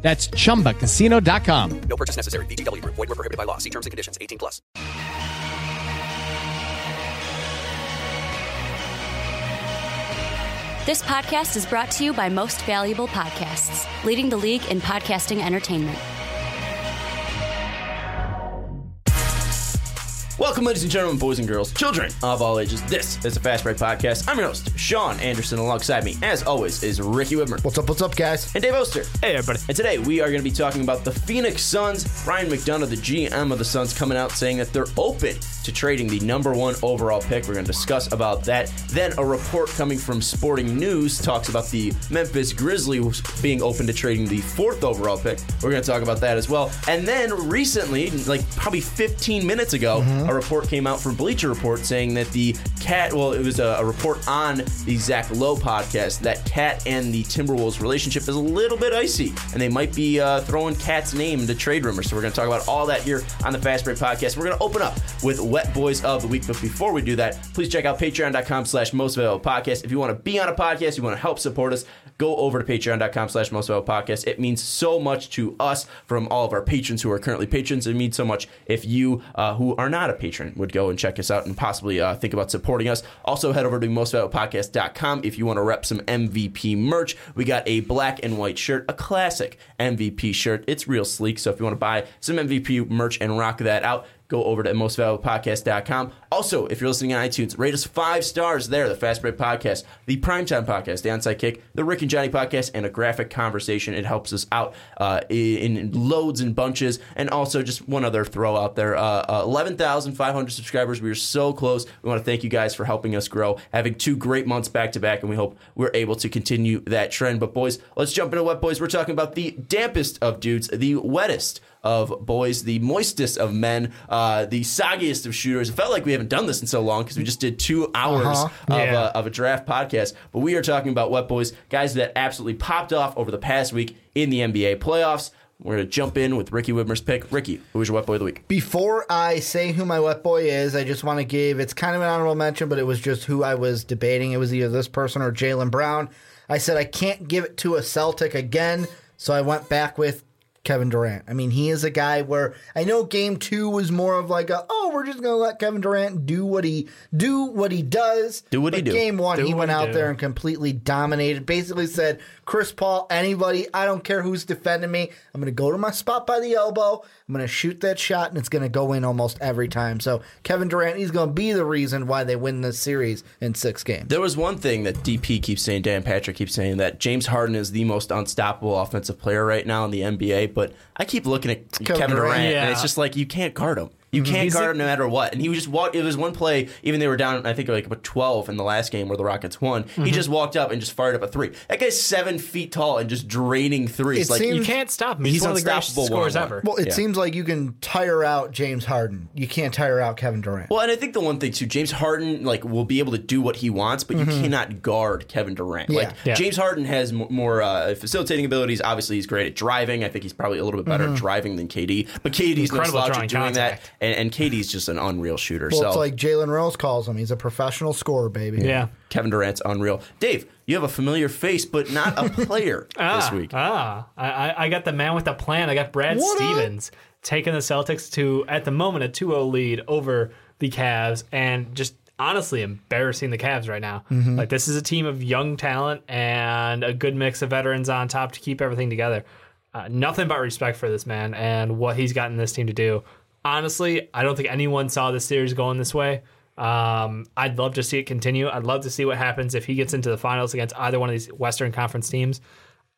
That's chumbacasino.com. No purchase necessary. VGW Group. Void were prohibited by law. See terms and conditions. 18 plus. This podcast is brought to you by Most Valuable Podcasts, leading the league in podcasting entertainment. Welcome, ladies and gentlemen, boys and girls, children of all ages. This is the Fast Break Podcast. I'm your host, Sean Anderson. Alongside me, as always, is Ricky Widmer What's up, what's up, guys? and Dave Oster. Hey, everybody. And today we are going to be talking about the Phoenix Suns. Brian McDonough, the GM of the Suns, coming out saying that they're open to trading the number one overall pick. We're going to discuss about that. Then a report coming from Sporting News talks about the Memphis Grizzlies being open to trading the fourth overall pick. We're going to talk about that as well. And then recently, like probably 15 minutes ago, mm-hmm. A report came out from Bleacher Report saying that the Cat, well, it was a, a report on the Zach Lowe podcast that Cat and the Timberwolves relationship is a little bit icy, and they might be uh, throwing Cat's name into trade rumors. So we're going to talk about all that here on the Fast Break Podcast. We're going to open up with Wet Boys of the Week, but before we do that, please check out patreon.com slash most valuable podcast. If you want to be on a podcast, you want to help support us, go over to patreon.com slash most podcast. It means so much to us from all of our patrons who are currently patrons. It means so much if you uh, who are not a patron would go and check us out and possibly uh, think about supporting us. Also, head over to mostvaluablepodcast.com if you want to rep some MVP merch. We got a black and white shirt, a classic MVP shirt. It's real sleek. So if you want to buy some MVP merch and rock that out, go over to mostvaluablepodcast.com. Also, if you're listening on iTunes, rate us five stars there. The Fast Break Podcast, the Primetime Podcast, the Onside Kick, the Rick and Johnny Podcast, and a graphic conversation. It helps us out uh, in, loads and bunches. And also, just one other throw out there uh, uh, 11,500 subscribers. We are so close. We want to thank you guys for helping us grow, having two great months back to back, and we hope we're able to continue that trend. But, boys, let's jump into Wet Boys. We're talking about the dampest of dudes, the wettest of boys, the moistest of men, uh, the soggiest of shooters. It felt like we haven't done this in so long because we just did two hours Uh-huh. of, Yeah. uh, of a draft podcast. But we are talking about wet boys, guys that absolutely popped off over the past week in the NBA playoffs. We're going to jump in with Ricky Widmer's pick. Ricky, who was your wet boy of the week? Before I say who my wet boy is, I just want to give it's kind of an honorable mention, but it was just who I was debating. It was either this person or Jaylen Brown. I said I can't give it to a Celtic again, so I went back with Kevin Durant. I mean, he is a guy where I know game two was more of like a oh, we're just gonna let Kevin Durant do what he do what he does. Do what he But do. Game one, Do he went he out do. there and completely dominated. Basically said, Chris Paul, anybody, I don't care who's defending me. I'm gonna go to my spot by the elbow. I'm gonna shoot that shot, and it's gonna go in almost every time. So Kevin Durant, he's gonna be the reason why they win this series in six games. There was one thing that DP keeps saying, Dan Patrick keeps saying that James Harden is the most unstoppable offensive player right now in the NBA. But I keep looking at Kevin, Durant, Durant. and it's just like you can't guard him. You can't He's guard like- him no matter what. And he was just walk. It was one play, even they were down. I think like about twelve in the last game where the Rockets won. He just walked up and just fired up a three. That guy's seven feet tall and just draining threes. It like seems- You can't stop him. He's, He's one of the greatest unstoppable scorers ever. Well, it Yeah. seems like you can tire out James Harden. You can't tire out Kevin Durant. Well, and I think the one thing too, James Harden like will be able to do what he wants, but you cannot guard Kevin Durant. Yeah. Like Mm-hmm. Yeah. James Harden has m- more uh, facilitating abilities. Obviously, he's great at driving. I think he's probably a little bit better Mm-hmm. at driving than KD. But KD's no Incredible slouch at doing contact. that, and, and KD's just an unreal shooter. well, so it's like Jalen Rose calls him. He's a professional scorer, baby. yeah. Kevin Durant's unreal. Dave, you have a familiar face, but not a player this Ah, week. Ah, I, I- I got the man with the plan. I got Brad What up? Stevens taking the Celtics to, at the moment, a 2 0 lead over the Cavs and just honestly embarrassing the Cavs right now. Mm-hmm. Like, this is a team of young talent and a good mix of veterans on top to keep everything together. Uh, nothing but respect for this man and what he's gotten this team to do. Honestly, I don't think anyone saw this series going this way. Um, I'd love to see it continue. I'd love to see what happens if he gets into the finals against either one of these Western Conference teams.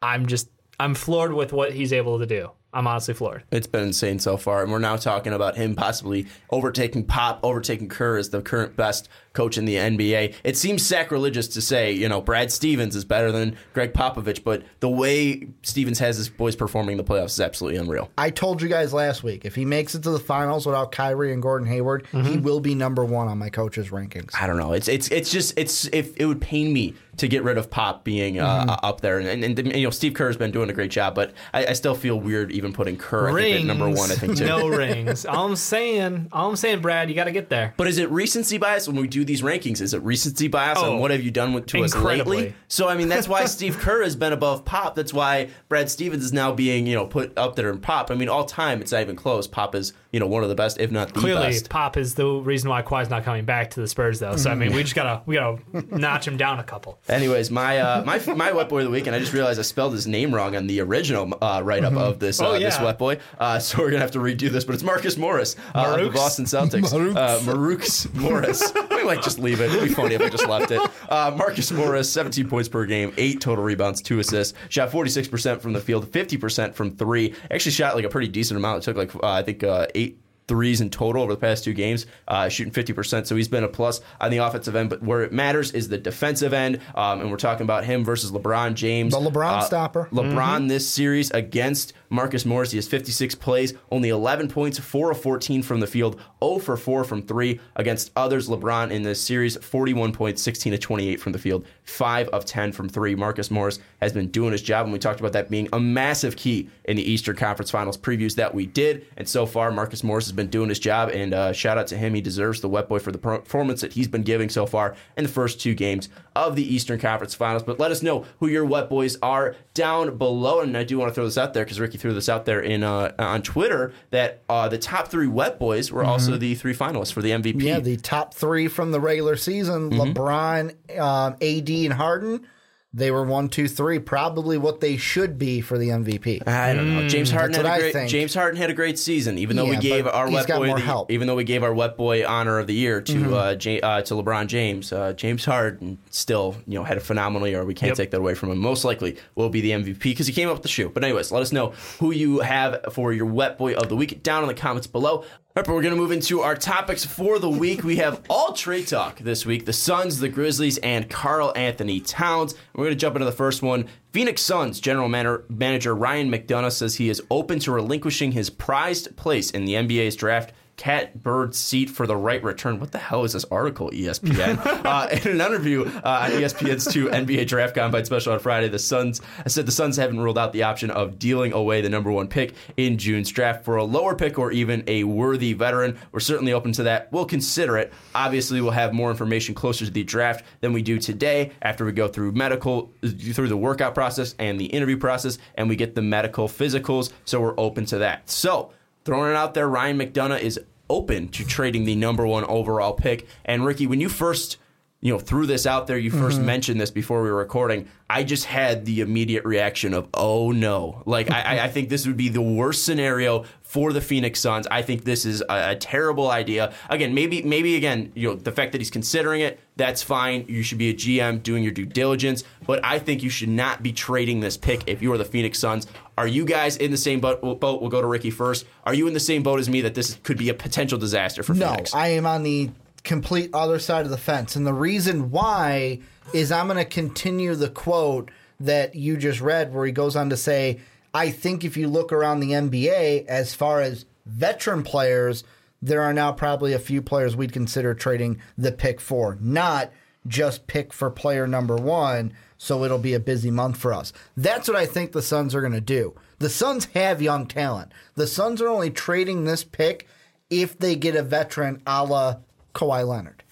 I'm just I'm floored with what he's able to do. I'm honestly floored. It's been insane so far, and we're now talking about him possibly overtaking Pop, overtaking Kerr as the current best coach in the NBA. It seems sacrilegious to say, you know, Brad Stevens is better than Gregg Popovich, but the way Stevens has his boys performing in the playoffs is absolutely unreal. I told you guys last week if he makes it to the finals without Kyrie and Gordon Hayward, he will be number one on my coach's rankings. I don't know. It's it's it's just it's if it would pain me to get rid of Pop being uh, up there, and, and, and you know Steve Kerr has been doing a great job, but I, I still feel weird even putting Kerr I think, at number one. I think too. no rings. All I'm saying, all I'm saying, Brad, you got to get there. But is it recency bias when we do these rankings? Is it recency bias Oh, on what have you done with, to us lately? So I mean, that's why Steve Kerr has been above Pop. That's why Brad Stevens is now being you know put up there in Pop. I mean, all time it's not even close. Pop is you know one of the best, if not the Clearly, best. Pop is the reason why Kawhi's not coming back to the Spurs, though. So I mean, we just gotta we gotta notch him down a couple. Anyways, my uh, my my wet boy of the week, and I just realized I spelled his name wrong on the original uh, write up of this uh, Oh, this wet boy. Uh, so we're gonna have to redo this, but it's Marcus Morris uh, of the Boston Celtics. Uh, Marukes Morris. we might just leave it. It'd be funny if I just left it. Uh, Marcus Morris, 17 points per game, eight total rebounds, two assists. Shot 46 percent from the field, 50 percent from three. Actually shot like a pretty decent amount. It took like uh, I think uh, eight threes in total over the past two games, uh, shooting 50%. So he's been a plus on the offensive end. But where it matters is the defensive end. Um, and we're talking about him versus LeBron James. The LeBron stopper. LeBron this series against Marcus Morris. He has 56 plays, only 11 points, 4 of 14 from the field, 0 for 4 from 3. Against others, LeBron in this series, 41 points, 16 to 28 from the field, 5 of 10 from 3. Marcus Morris has been doing his job, and we talked about that being a massive key in the Eastern Conference Finals previews that we did. And so far, Marcus Morris has been doing his job, and uh, shout out to him. He deserves the wet boy for the performance that he's been giving so far in the first two games of the Eastern Conference Finals. But let us know who your wet boys are down below. And I do want to throw this out there because Ricky threw this out there in uh, on Twitter that uh, the top three wet boys were also the three finalists for the MVP. Mm-hmm. Yeah, the top three from the regular season: Mm-hmm. LeBron, um, AD, and Harden. They were one, two, three. Probably what they should be for the MVP. I don't know. James Harden that's had what a I great think. James Harden had a great season, even though we gave our wet boy the, help. even though we gave our wet boy honor of the year to Mm-hmm. uh, J, uh, to LeBron James. Uh, James Harden still you know had a phenomenal year. We can't Yep. take that away from him. Most likely will be the MVP because he came up with the shoe. But anyways, let us know who you have for your wet boy of the week down in the comments below. All right, but we're going to move into our topics for the week. We have all trade talk this week the Suns, the Grizzlies, and Karl-Anthony Towns. We're going to jump into the first one. Phoenix Suns general man- manager Ryan McDonough says he is open to relinquishing his prized place in the NBA's draft catbird seat for the right return. What the hell is this article, ESPN? uh, in an interview uh, on ESPN's two NBA Draft Combine special on Friday, the Suns I said the Suns haven't ruled out the option of dealing away the number one pick in June's draft for a lower pick or even a worthy veteran. We're certainly open to that. We'll consider it. Obviously, we'll have more information closer to the draft than we do today after we go through medical, through the workout process and the interview process, and we get the medical physicals. So we're open to that. So throwing it out there, Ryan McDonough is open to trading the number one overall pick. And Ricky, when you first you know threw this out there, you 1st mm-hmm. mentioned this before we were recording. I just had the immediate reaction of oh no! Like I, I- I think this would be the worst scenario for the Phoenix Suns. I think this is a, a terrible idea. Again, maybe maybe again you know the fact that he's considering it. That's fine. You should be a GM doing your due diligence. But I think you should not be trading this pick if you are the Phoenix Suns. Are you guys in the same boat? boat? We'll go to Ricky first. Are you in the same boat as me that this could be a potential disaster for No, Phoenix? I am on the complete other side of the fence. And the reason why is I'm going to continue the quote that you just read, where he goes on to say, I think if you look around the NBA, as far as veteran players, there are now probably a few players we'd consider trading the pick for, not just pick for player number one. So it'll be a busy month for us. That's what I think the Suns are going to do. The Suns have young talent. The Suns are only trading this pick if they get a veteran a la Kawhi Leonard.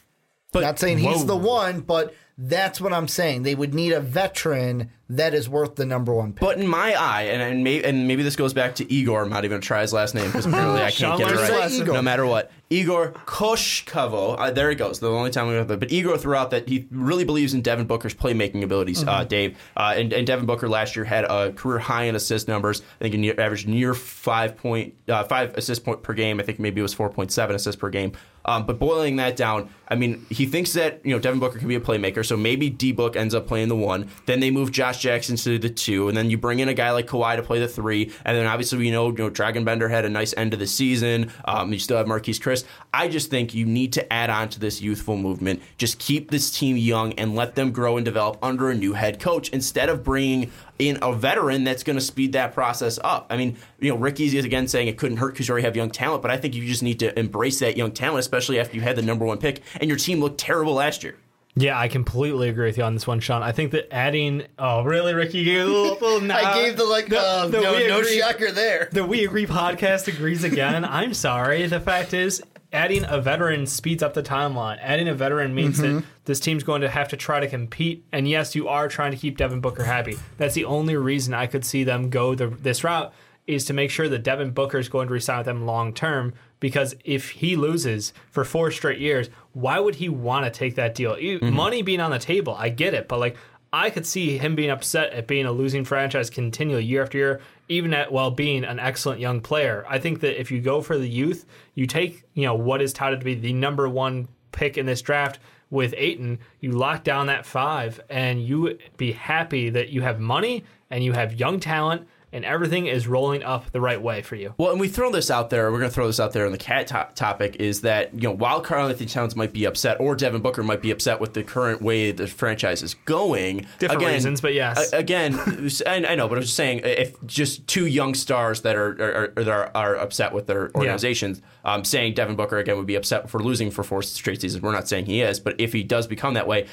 But- Not saying he's the one, but that's what I'm saying. They would need a veteran that is worth the number one pick. But in my eye, and and maybe, and maybe this goes back to Igor. I'm not even gonna try his last name because apparently I can't get it right. his lesson. No matter what, Igor Koshkavo. Uh, there he goes. The only time we have that. But Igor threw out that he really believes in Devin Booker's playmaking abilities. Uh, Dave uh, and, and Devin Booker last year had a career high in assist numbers. I think he averaged near five point uh, five assist point per game. I think maybe it was four point seven assists per game. Um, but boiling that down, I mean, he thinks that you know Devin Booker can be a playmaker. So maybe D Book ends up playing the one. Then they move Josh Jackson to the two, and then you bring in a guy like Kawhi to play the three. And then obviously we know, you know Dragan Bender had a nice end of the season. Um, you still have Marquese Chriss. I just think you need to add on to this youthful movement. Just keep this team young and let them grow and develop under a new head coach instead of bringing in a veteran that's going to speed that process up. I mean, you know, Ricky is again saying it couldn't hurt because you already have young talent, but I think you just need to embrace that young talent, especially after you had the number one pick and your team looked terrible last year. Yeah, I completely agree with you on this one, Sean. I think that adding. Oh, really, Ricky? You gave a little, little nod. I gave the like, uh, the no, we no agree- shocker there. The We Agree podcast agrees again. I'm sorry. The fact is, adding a veteran speeds up the timeline. Adding a veteran means that this team's going to have to try to compete. And yes, you are trying to keep Devin Booker happy. That's the only reason I could see them go the, this route is to make sure that Devin Booker is going to resign with them long term. Because if he loses for four straight years, why would he want to take that deal? You- mm-hmm. Money being on the table, I get it, but like I could see him being upset at being a losing franchise continually year after year, even at while being an excellent young player. I think that if you go for the youth, you take you know what is touted to be the number one pick in this draft with Ayton, you lock down that five, and you be happy that you have money and you have young talent. And everything is rolling up the right way for you. Well, and we throw this out there. We're going to throw this out there on the cat to- topic is that you know while Karl-Anthony Towns might be upset or Devin Booker might be upset with the current way the franchise is going, Different again, reasons, but yes. a- again, I, I know, but I'm just saying if just two young stars that are are, are, that are, are upset with their organizations, um, saying Devin Booker again would be upset for losing for four straight seasons. We're not saying he is, but if he does become that way.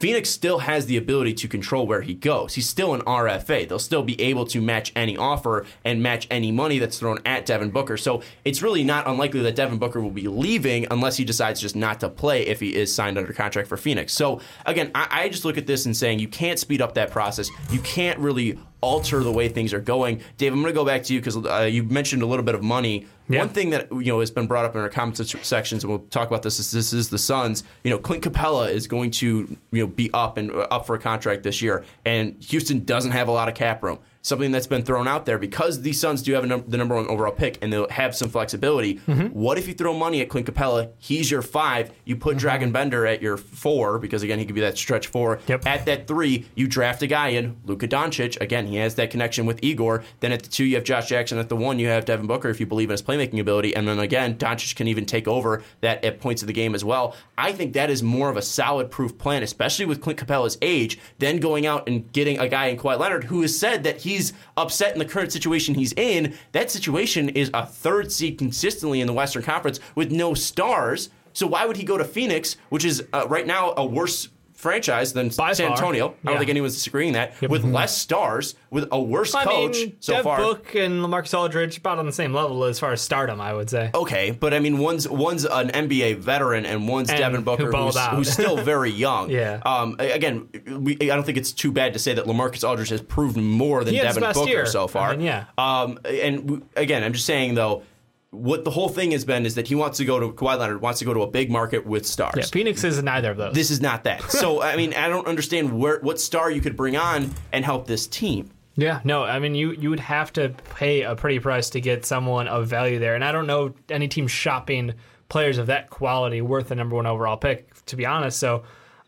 Phoenix still has the ability to control where he goes. He's still an RFA. They'll still be able to match any offer and match any money that's thrown at Devin Booker. So it's really not unlikely that Devin Booker will be leaving unless he decides just not to play if he is signed under contract for Phoenix. So again, I, I just look at this and saying you can't speed up that process. You can't really alter the way things are going. Dave, I'm going to go back to you because uh, you mentioned a little bit of money. Yeah. One thing that you know has been brought up in our comments sections, and we'll talk about this. Is this is the Suns? You know, Clint Capela is going to you know be up and uh, up for a contract this year, and Houston doesn't have a lot of cap room. Something that's been thrown out there because the Suns do have a num- the number one overall pick and they'll have some flexibility. Mm-hmm. What if you throw money at Clint Capela? He's your five. You put Mm-hmm. Dragan Bender at your four because again he could be that stretch four. Yep. At that three, you draft a guy in Luka Doncic. Again, he has that connection with Igor. Then at the two, you have Josh Jackson. At the one, you have Devin Booker if you believe in his playmaking ability. And then again, Doncic can even take over that at points of the game as well. I think that is more of a solid proof plan, especially with Clint Capela's age, than going out and getting a guy in Kawhi Leonard who has said that he's upset in the current situation he's in. That situation is a third seed consistently in the Western Conference with no stars. So why would he go to Phoenix, which is uh, right now a worse franchise than By San far. Antonio? I don't Yeah. think anyone's disagreeing that. With less stars, with a worse I coach mean, so Dev far. Book and Lamarcus Aldridge about on the same level as far as stardom, I would say. Okay, but I mean, one's one's an NBA veteran and one's And Devin who Booker, balled who's, out. who's still very young. Yeah. Um. a- Again, we, I don't think it's too bad to say that Lamarcus Aldridge has proven more than He had his Devin best Booker year. so far. I mean, yeah. Um. And we, again, I'm just saying though, what the whole thing has been is that he wants to go to Kawhi Leonard wants to go to a big market with stars. Yeah, Phoenix is neither of those. This is not that. So I mean, I don't understand where what star you could bring on and help this team. Yeah, no, I mean you you would have to pay a pretty price to get someone of value there, and I don't know any team shopping players of that quality worth the number one overall pick, to be honest. So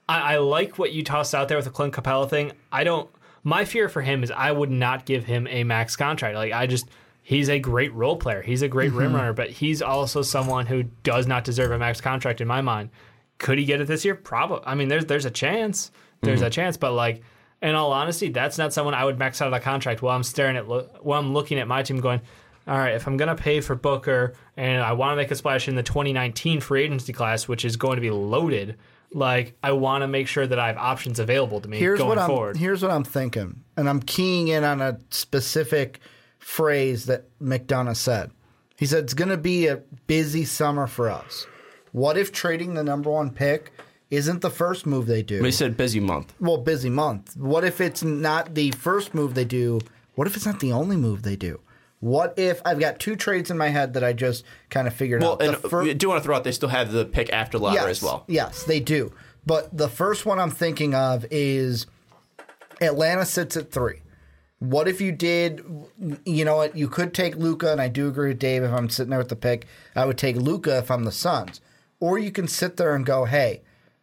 I, I like what you tossed out there with the Clint Capela thing. I don't. My fear for him is I would not give him a max contract. Like I just. He's a great role player. He's a great rim mm-hmm. runner, but he's also someone who does not deserve a max contract in my mind. Could he get it this year? Probably. I mean, there's there's a chance. There's a mm-hmm. chance, but like in all honesty, that's not someone I would max out of a contract while I'm staring at lo- while I'm looking at my team going, all right, if I'm gonna pay for Booker and I want to make a splash in the 2019 free agency class, which is going to be loaded, like I want to make sure that I have options available to me Here's going what I'm forward. here's what I'm thinking, and I'm keying in on a specific phrase that McDonough said. He said it's going to be a busy summer for us. What if trading the number one pick isn't the first move they do? They said busy month. well, busy month. What if it's not the first move they do? What if it's not the only move they do? What if I've got two trades in my head that I just kind of figured Well, out? and uh, fir- we do want to throw out they still have the pick after Lauer yes, as well. Yes, they do. But the first one I'm thinking of is Atlanta sits at three. What if you did? You know what? You could take Luka, and I do agree with Dave. If I'm sitting there with the pick, I would take Luka if I'm the Suns. Or you can sit there and go, "Hey,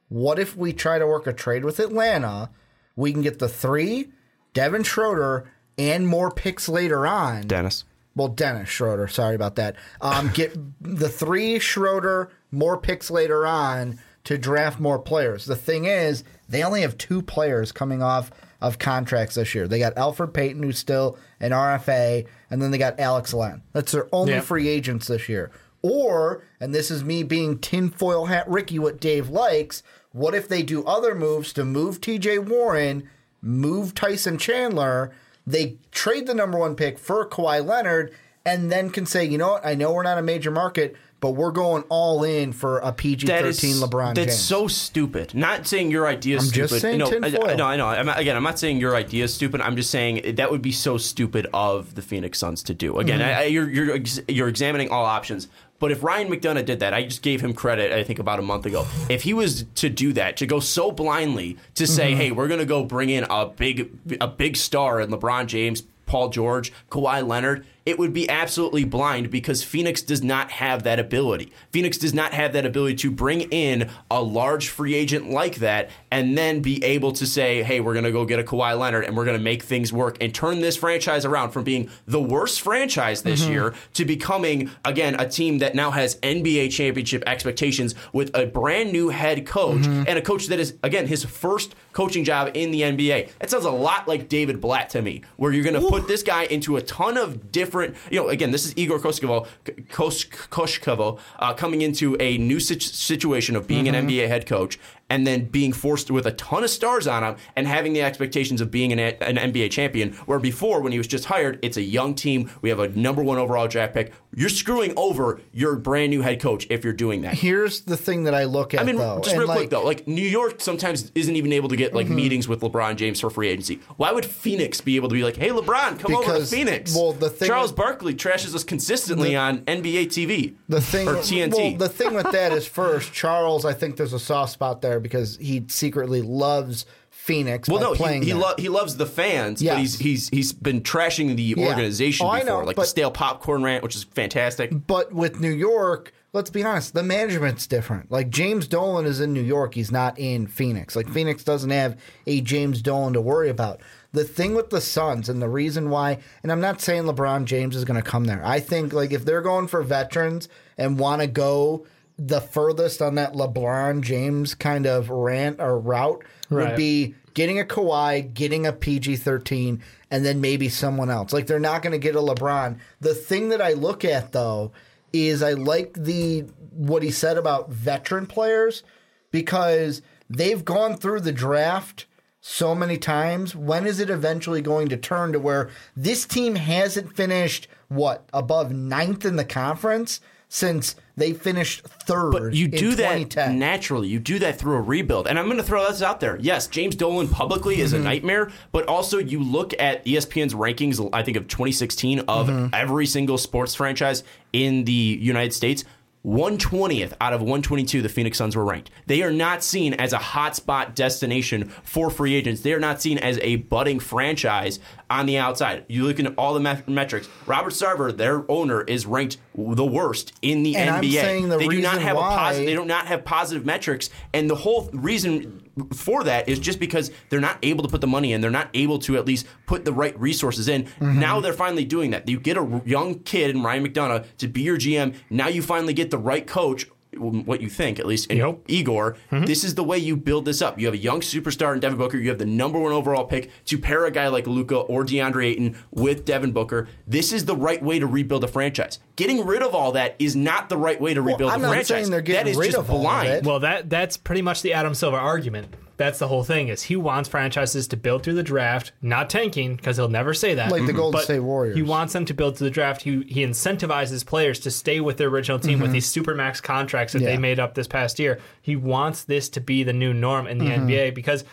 what if we try to work a trade with Atlanta? We can get the three, Devin Schroeder, and more picks later on. Dennis. Well, Dennis Schroeder. Sorry about that. Um, get the three Schroeder, more picks later on to draft more players. The thing is, they only have two players coming off of contracts this year. They got Elfrid Payton, who's still an RFA, and then they got Alex Len. That's their only free agents this year. Or, and this is me being tinfoil hat Ricky, what Dave likes. What if they do other moves to move TJ Warren, move Tyson Chandler? They trade the number one pick for Kawhi Leonard, and then can say, you know what? I know we're not a major market, but we're going all in for a PG thirteen LeBron That's James. so stupid. Not saying your idea is I'm stupid. just saying no, I, know, I know. I'm again, I'm not saying your idea is stupid. I'm just saying that would be so stupid of the Phoenix Suns to do. Again, Mm-hmm. I, I, you're you're ex- you're examining all options. But if Ryan McDonough did that, I just gave him credit. I think about a month ago. If he was to do that, to go so blindly to say, Mm-hmm. "Hey, we're going to go bring in a big a big star in LeBron James, Paul George, Kawhi Leonard," it would be absolutely blind because Phoenix does not have that ability. Phoenix does not have that ability to bring in a large free agent like that and then be able to say, hey, we're going to go get a Kawhi Leonard and we're going to make things work and turn this franchise around from being the worst franchise this Mm-hmm. year to becoming, again, a team that now has NBA championship expectations with a brand new head coach Mm-hmm. and a coach that is, again, his first coaching job in the NBA. That sounds a lot like David Blatt to me, where you're going to put this guy into a ton of different, you know, again, this is Igor Koskovo, Kos- Koshkovo uh, coming into a new sit- situation of being Mm-hmm. an NBA head coach and then being forced with a ton of stars on him and having the expectations of being an, an NBA champion. Where before, when he was just hired, it's a young team. We have a number one overall draft pick. You're screwing over your brand new head coach if you're doing that. Here's the thing that I look at. I mean, though, just real like, quick though, like New York sometimes isn't even able to get Mm-hmm. like meetings with LeBron James for free agency. Why would Phoenix be able to be like, "Hey, LeBron, come over to Phoenix"? well, the thing Charles with- Barkley trashes us consistently on NBA TV The thing, or TNT. Well, the thing with that is first, Charles. I think there's a soft spot there because he secretly loves Phoenix. well, no, he he, lo- he loves the fans, Yes. but he's he's he's been trashing the Yeah. organization Oh, before, know, like the stale popcorn rant, which is fantastic. But with New York, let's be honest, the management's different. Like James Dolan is in New York, he's not in Phoenix. Like Phoenix doesn't have a James Dolan to worry about. The thing with the Suns and the reason why, and I'm not saying LeBron James is going to come there. I think like if they're going for veterans and want to go the furthest on that LeBron James kind of rant or route would be getting a Kawhi, getting a PG 13, and then maybe someone else. Like they're not going to get a LeBron. The thing that I look at though is I like the what he said about veteran players because they've gone through the draft so many times. When is it eventually going to turn to where this team hasn't finished what above ninth in the conference since they finished third? But you do that naturally. You do that through a rebuild. And I'm going to throw this out there. Yes, James Dolan publicly is a mm-hmm. nightmare, but also you look at ESPN's rankings, I think of 2016, of mm-hmm. every single sports franchise in the United States. 120th out of 122, the Phoenix Suns were ranked. They are not seen as a hotspot destination for free agents. They are not seen as a budding franchise on the outside. You look at all the met- metrics. Robert Sarver, their owner, is ranked the worst in the And I'm NBA. saying the they do not have a positive. They do not have positive metrics, and the whole reason for that is just because they're not able to put the money in. They're not able to at least put the right resources in. Mm-hmm. Now they're finally doing that. You get a young kid in Ryan McDonough to be your GM. Now you finally get the right coach. What you think, at least, in Yep. Igor. Mm-hmm. This is the way you build this up. You have a young superstar in Devin Booker. You have the number one overall pick to pair a guy like Luka or DeAndre Ayton with Devin Booker. This is the right way to rebuild a franchise. Getting rid of all that is not the right way to rebuild I'm a not franchise. saying they're getting that is rid just of blind. Well, that that's pretty much the Adam Silver argument. That's the whole thing is he wants franchises to build through the draft, not tanking because he'll never say that. Like the Golden But State Warriors. He wants them to build through the draft. He he incentivizes players to stay with their original team with these super max contracts that Mm-hmm. Yeah. they made up this past year. He wants this to be the new norm in the Mm-hmm. NBA because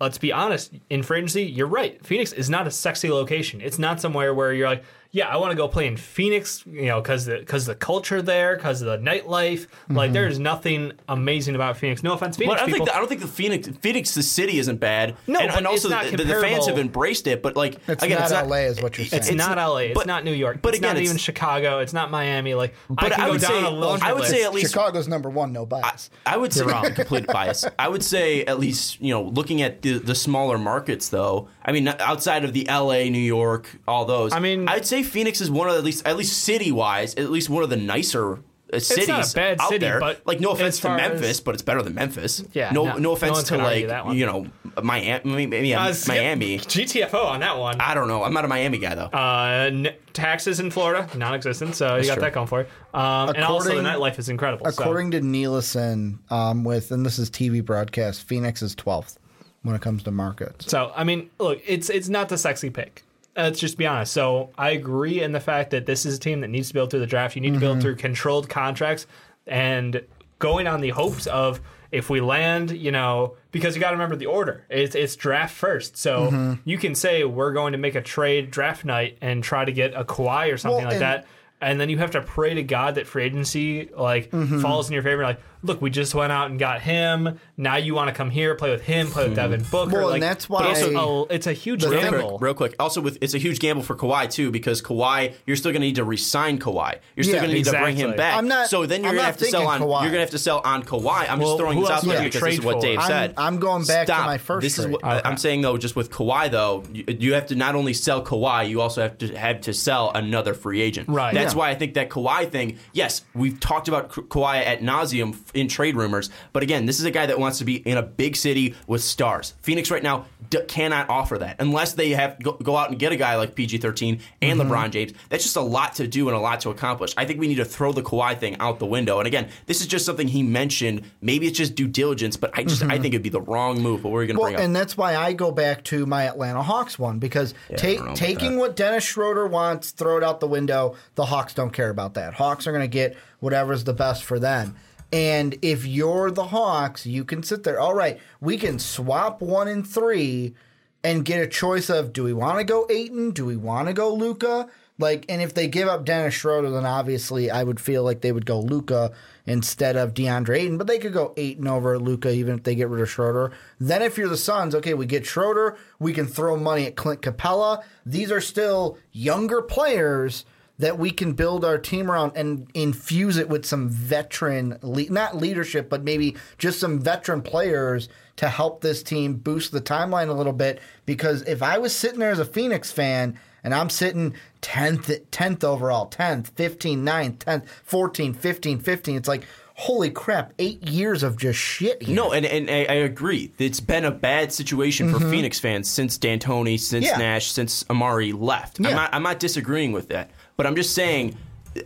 let's be honest, in free agency, you're right. Phoenix is not a sexy location. It's not somewhere where you're like, yeah, I want to go play in Phoenix, you know, because the because the culture there, because of the nightlife. Like, mm-hmm. there's nothing amazing about Phoenix. No offense, Phoenix But I don't people. think the, I don't think the Phoenix Phoenix the city isn't bad. No, and, but and also it's not the, the fans comparable. have embraced it. But like It's again, not it's not LA is what you're saying. it's, not LA. It's but- not New York. but it's again, not it's- even Chicago. It's not Miami. Like, I But can I go would down say a laundry I would list. say at least Chicago's number one, no bias. I would say You're wrong. complete bias. I would say at least you know looking at the the smaller markets though. I mean outside of the L.A., New York, all those. I mean- I'd say Phoenix is one of at least at least city wise at least one of the nicer. Uh, cities not a bad out city, there. but like no offense to far Memphis, as- but it's better than Memphis. Yeah, no, no- no no offense one's to gonna argue like one. you know Miami, maybe Uh, skip Miami. GTFO on that one. I don't know. I'm not a Miami guy though. Uh, n- taxes in Florida, non-existent. So you got true. that going for you. Um, and also the According- nightlife is incredible. so- According to Nielsen, um, with and this is TV broadcast, Phoenix is 12th when it comes to markets. So I mean, look, it's it's not the sexy pick. Uh, Let's just be honest. So I agree in the fact that this is a team that needs to build through the draft. You need to build mm-hmm. through controlled contracts and going on the hopes of if we land, you know, because you got to remember the order. It's it's draft first, so mm-hmm. you can say we're going to make a trade draft night and try to get a Kawhi or something Well, like and- that. And then you have to pray to God that free agency like mm-hmm. falls in your favor. Like, look, we just went out and got him. Now you want to come here, play with him, play with hmm. Devin Booker. Well, and that's but why- also, a- it's a huge The Real thing- gamble. quick, real quick. Also, with it's a huge gamble for Kawhi too because Kawhi, you're still going to need to resign Kawhi. You're still Yeah, going to need to bring him back. I'm not- So then you're going to have to sell on. thinking Kawhi. You're going to have to sell on Kawhi. I'm Well, just throwing this out there because this is trade what for? Dave I'm- said. I'm going back to my first This is trade. what I'm saying though. Just with Kawhi though, you, you have to not only sell Kawhi, you also have to have to sell another free agent. Right. That's Yeah. why I think that Kawhi thing. Yes, we've talked about Ka- Kawhi at nauseum in trade rumors, but again, this is a guy that wants to be in a big city with stars. Phoenix right now d- cannot offer that unless they have go, go out and get a guy like PG13 and Mm-hmm. LeBron James. That's just a lot to do and a lot to accomplish. I think we need to throw the Kawhi thing out the window. And again, this is just something he mentioned. Maybe it's just due diligence, but I just I think it'd be the wrong move. But are going to Mm-hmm. Well, bring up? and that's why I go back to my Atlanta Hawks one because I ta- don't know about taking what Dennis Schroeder wants, throw it out the window. The Hawks don't care about that. Hawks are going to get whatever's the best for them. And if you're the Hawks, you can sit there. All right, we can swap one and three and get a choice of do we want to go Ayton? Do we want to go Luka? Like, and if they give up Dennis Schroeder, then obviously I would feel like they would go Luka instead of DeAndre Ayton. But they could go Ayton over Luka even if they get rid of Schroeder. Then if you're the Suns, okay, we get Schroeder, we can throw money at Clint Capela. These are still younger players that we can build our team around and infuse it with some veteran, le- not leadership, but maybe just some veteran players to help this team boost the timeline a little bit. Because if I was sitting there as a Phoenix fan and I'm sitting 10th, 10th overall, 10th, 15, 9th, 10th, 14, 15, 15, it's like, holy crap, eight years of just shit here. No, and, and I, I agree. It's been a bad situation for Phoenix fans since D'Antoni, since Mm-hmm. Yeah. Nash, since Amar'e left. I'm not I'm not disagreeing with that, but I'm just saying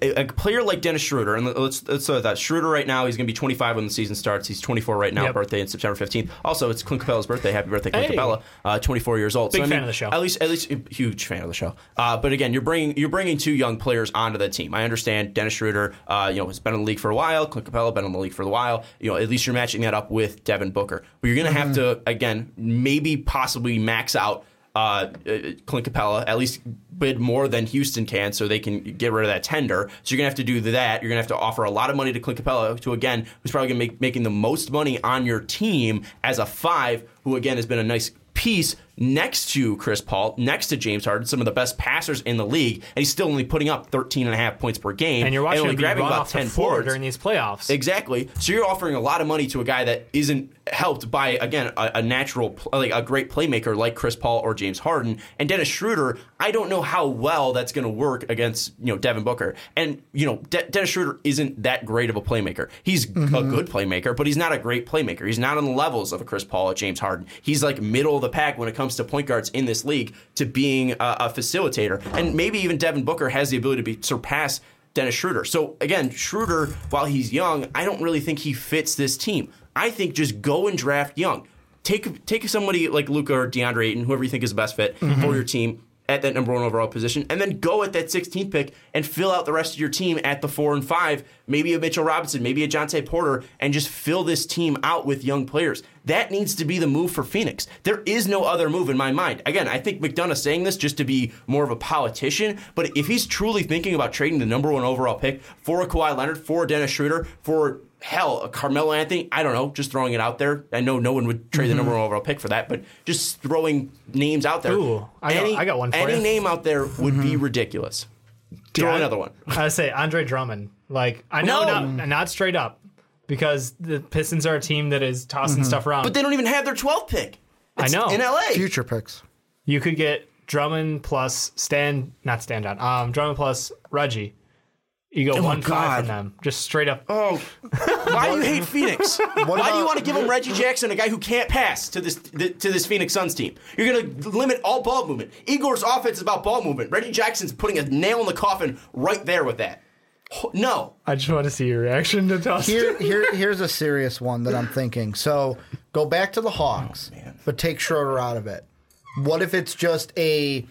a, a player like Dennis Schroeder, and let's let's say that Schroeder right now he's going to be 25 when the season starts. He's 24 right now. Yep. Birthday in September 15th. Also, it's Clint Capela's birthday. Happy birthday, Clint Hey. Capela. Uh, 24 years old. Big I fan mean, of the show. At least at least huge fan of the show. Uh, but again, you're bringing you're bringing two young players onto the team. I understand Dennis Schroeder, uh, you know, has been in the league for a while. Clint Capela been in the league for a while. You know, at least you're matching that up with Devin Booker. But you're going to have to again maybe possibly max out uh, Clint Capela, at least bid more than Houston can so they can get rid of that tender. So you're to have to do that. You're to have to offer a lot of money to Clint Capela, to again, who's probably to make making the most money on your team as a five, who, again, has been a nice piece next to Chris Paul, next to James Harden, some of the best passers in the league, and he's still only putting up 13 and a half points per game. and you're watching only him be grabbing run about off the 10 floor during these playoffs. Exactly. So you're offering a lot of money to a guy that isn't helped by again a, a natural like a great playmaker like Chris Paul or James Harden and Dennis Schroeder. I don't know how well that's going to work against you know Devin Booker. And you know De- Dennis Schroeder isn't that great of a playmaker. He's a mm-hmm. good playmaker, but he's not a great playmaker. He's not on the levels of a Chris Paul or James Harden. He's like middle of the pack when it comes to point guards in this league to being a, a facilitator. And maybe even Devin Booker has the ability to be surpass Dennis Schroeder. So again, Schroeder, while he's young, I don't really think he fits this team. I think just go and draft young. Take take somebody like Luka or DeAndre Ayton, whoever you think is the best fit mm-hmm. for your team. at that number one overall position, and then go at that 16th pick and fill out the rest of your team at the four and five, maybe a Mitchell Robinson, maybe a Jontay Porter, and just fill this team out with young players. That needs to be the move for Phoenix. There is no other move in my mind. Again, I think McDonough's saying this just to be more of a politician, but if he's truly thinking about trading the number one overall pick for a Kawhi Leonard, for a Dennis Schroeder, for hell, a Carmelo Anthony, I don't know, just throwing it out there. I know no one would trade the number one mm-hmm. overall pick for that, but just throwing names out there. Ooh, I got- I got one for Any you. name out there would be mm-hmm. ridiculous. Throw I- another one. I say Andre Drummond. Like I know No. not, not straight up because the Pistons are a team that is tossing stuff around. But they don't even have their 12th pick. I It's know. In LA. Future picks. you could get Drummond plus Stan, not Stan down. Um, Drummond plus Reggie. You go one five God. from them, just straight up. Oh, why do you hate Phoenix? why do you about- want to give him Reggie Jackson, a guy who can't pass, to this th- to this Phoenix Suns team? You're going to limit all ball movement. Igor's offense is about ball movement. Reggie Jackson's putting a nail in the coffin right there with that. Ho- No, I just want to see your reaction to toss. Here, here, here's a serious one that I'm thinking. So go back to the Hawks, oh, but take Schroeder out of it. What if it's just a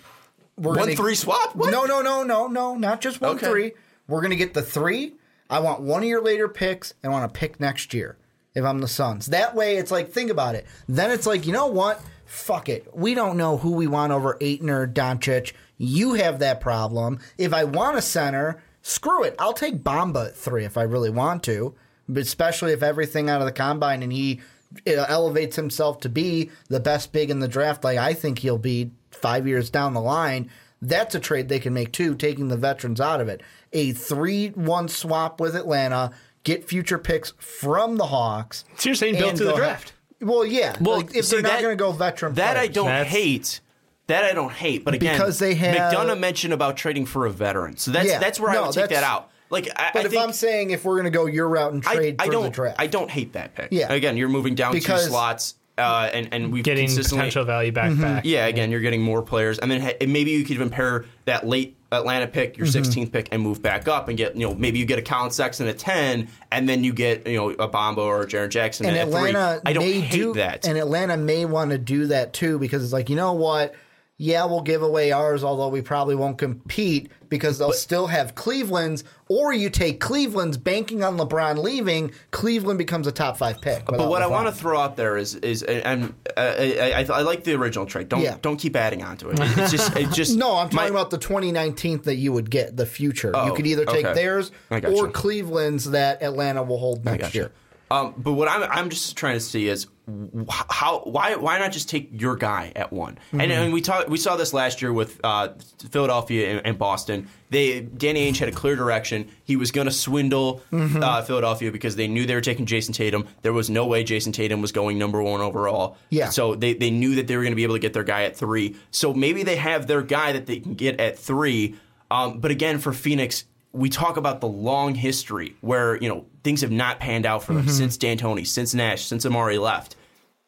we're one gonna- three swap. What? No, no, no, no, no, not just one Okay. three. We're gonna get the three. I want one of your later picks, and I want to pick next year if I'm the Suns. That way, it's like think about it. Then it's like you know what? Fuck it. We don't know who we want over Ayton or Doncic. You have that problem. If I want a center, screw it. I'll take Bamba at three if I really want to, but especially if everything out of the combine and he uh, elevates himself to be the best big in the draft, like I think he'll be five years down the line. That's a trade they can make too, taking the veterans out of it. A 3 1 swap with Atlanta, get future picks from the Hawks. So you're saying build and to the go draft? ahead. Well, yeah. Well, like, if see, they're not going to go veteran That I don't That's- hate. That I don't hate. But again, Because they have- McDonough mentioned about trading for a veteran, so that's Yeah. that's where I would take that out. Like, I, But I if think, I'm saying if we're going to go your route and trade I for don't the draft, I don't hate that pick. Yeah. Again, you're moving down Because- two slots, uh, and and we've Getting consistently potential value back Mm-hmm. back. Yeah, again, you're getting more players, and then ha- maybe you could even pair that late Atlanta pick, your Mm-hmm. 16th pick, and move back up and get you know maybe you get a Collin Sexton at 10, and then you get you know a Bamba or a Jaren Jackson and at Atlanta three. I don't may hate do that. and Atlanta may want to do that too because it's like you know what, yeah, we'll give away ours, although we probably won't compete because they'll still have Cleveland's. Or you take Cleveland's, banking on LeBron leaving, Cleveland becomes a top five pick. but what I want to throw out there is is and uh, I, I, I like the original trade. Don't Yeah. don't keep adding on to it. It's just it's just No, I'm talking my- about the 2019 that you would get, the future. you Oh, could either take okay. theirs or Cleveland's that Atlanta will hold next year. Um, but what I'm I'm just trying to see is how why why not just take your guy at one? And, and we talked we saw this last year with uh, Philadelphia and, and Boston. They Danny Ainge had a clear direction. He was going to swindle uh, Philadelphia because they knew they were taking Jayson Tatum. There was no way Jayson Tatum was going number one overall. Yeah. So they they knew that they were going to be able to get their guy at three. So maybe they have their guy that they can get at three. Um, but again, for Phoenix, we talk about the long history where you know things have not panned out for them Mm-hmm. since D'Antoni, since Nash, since Amar'e left.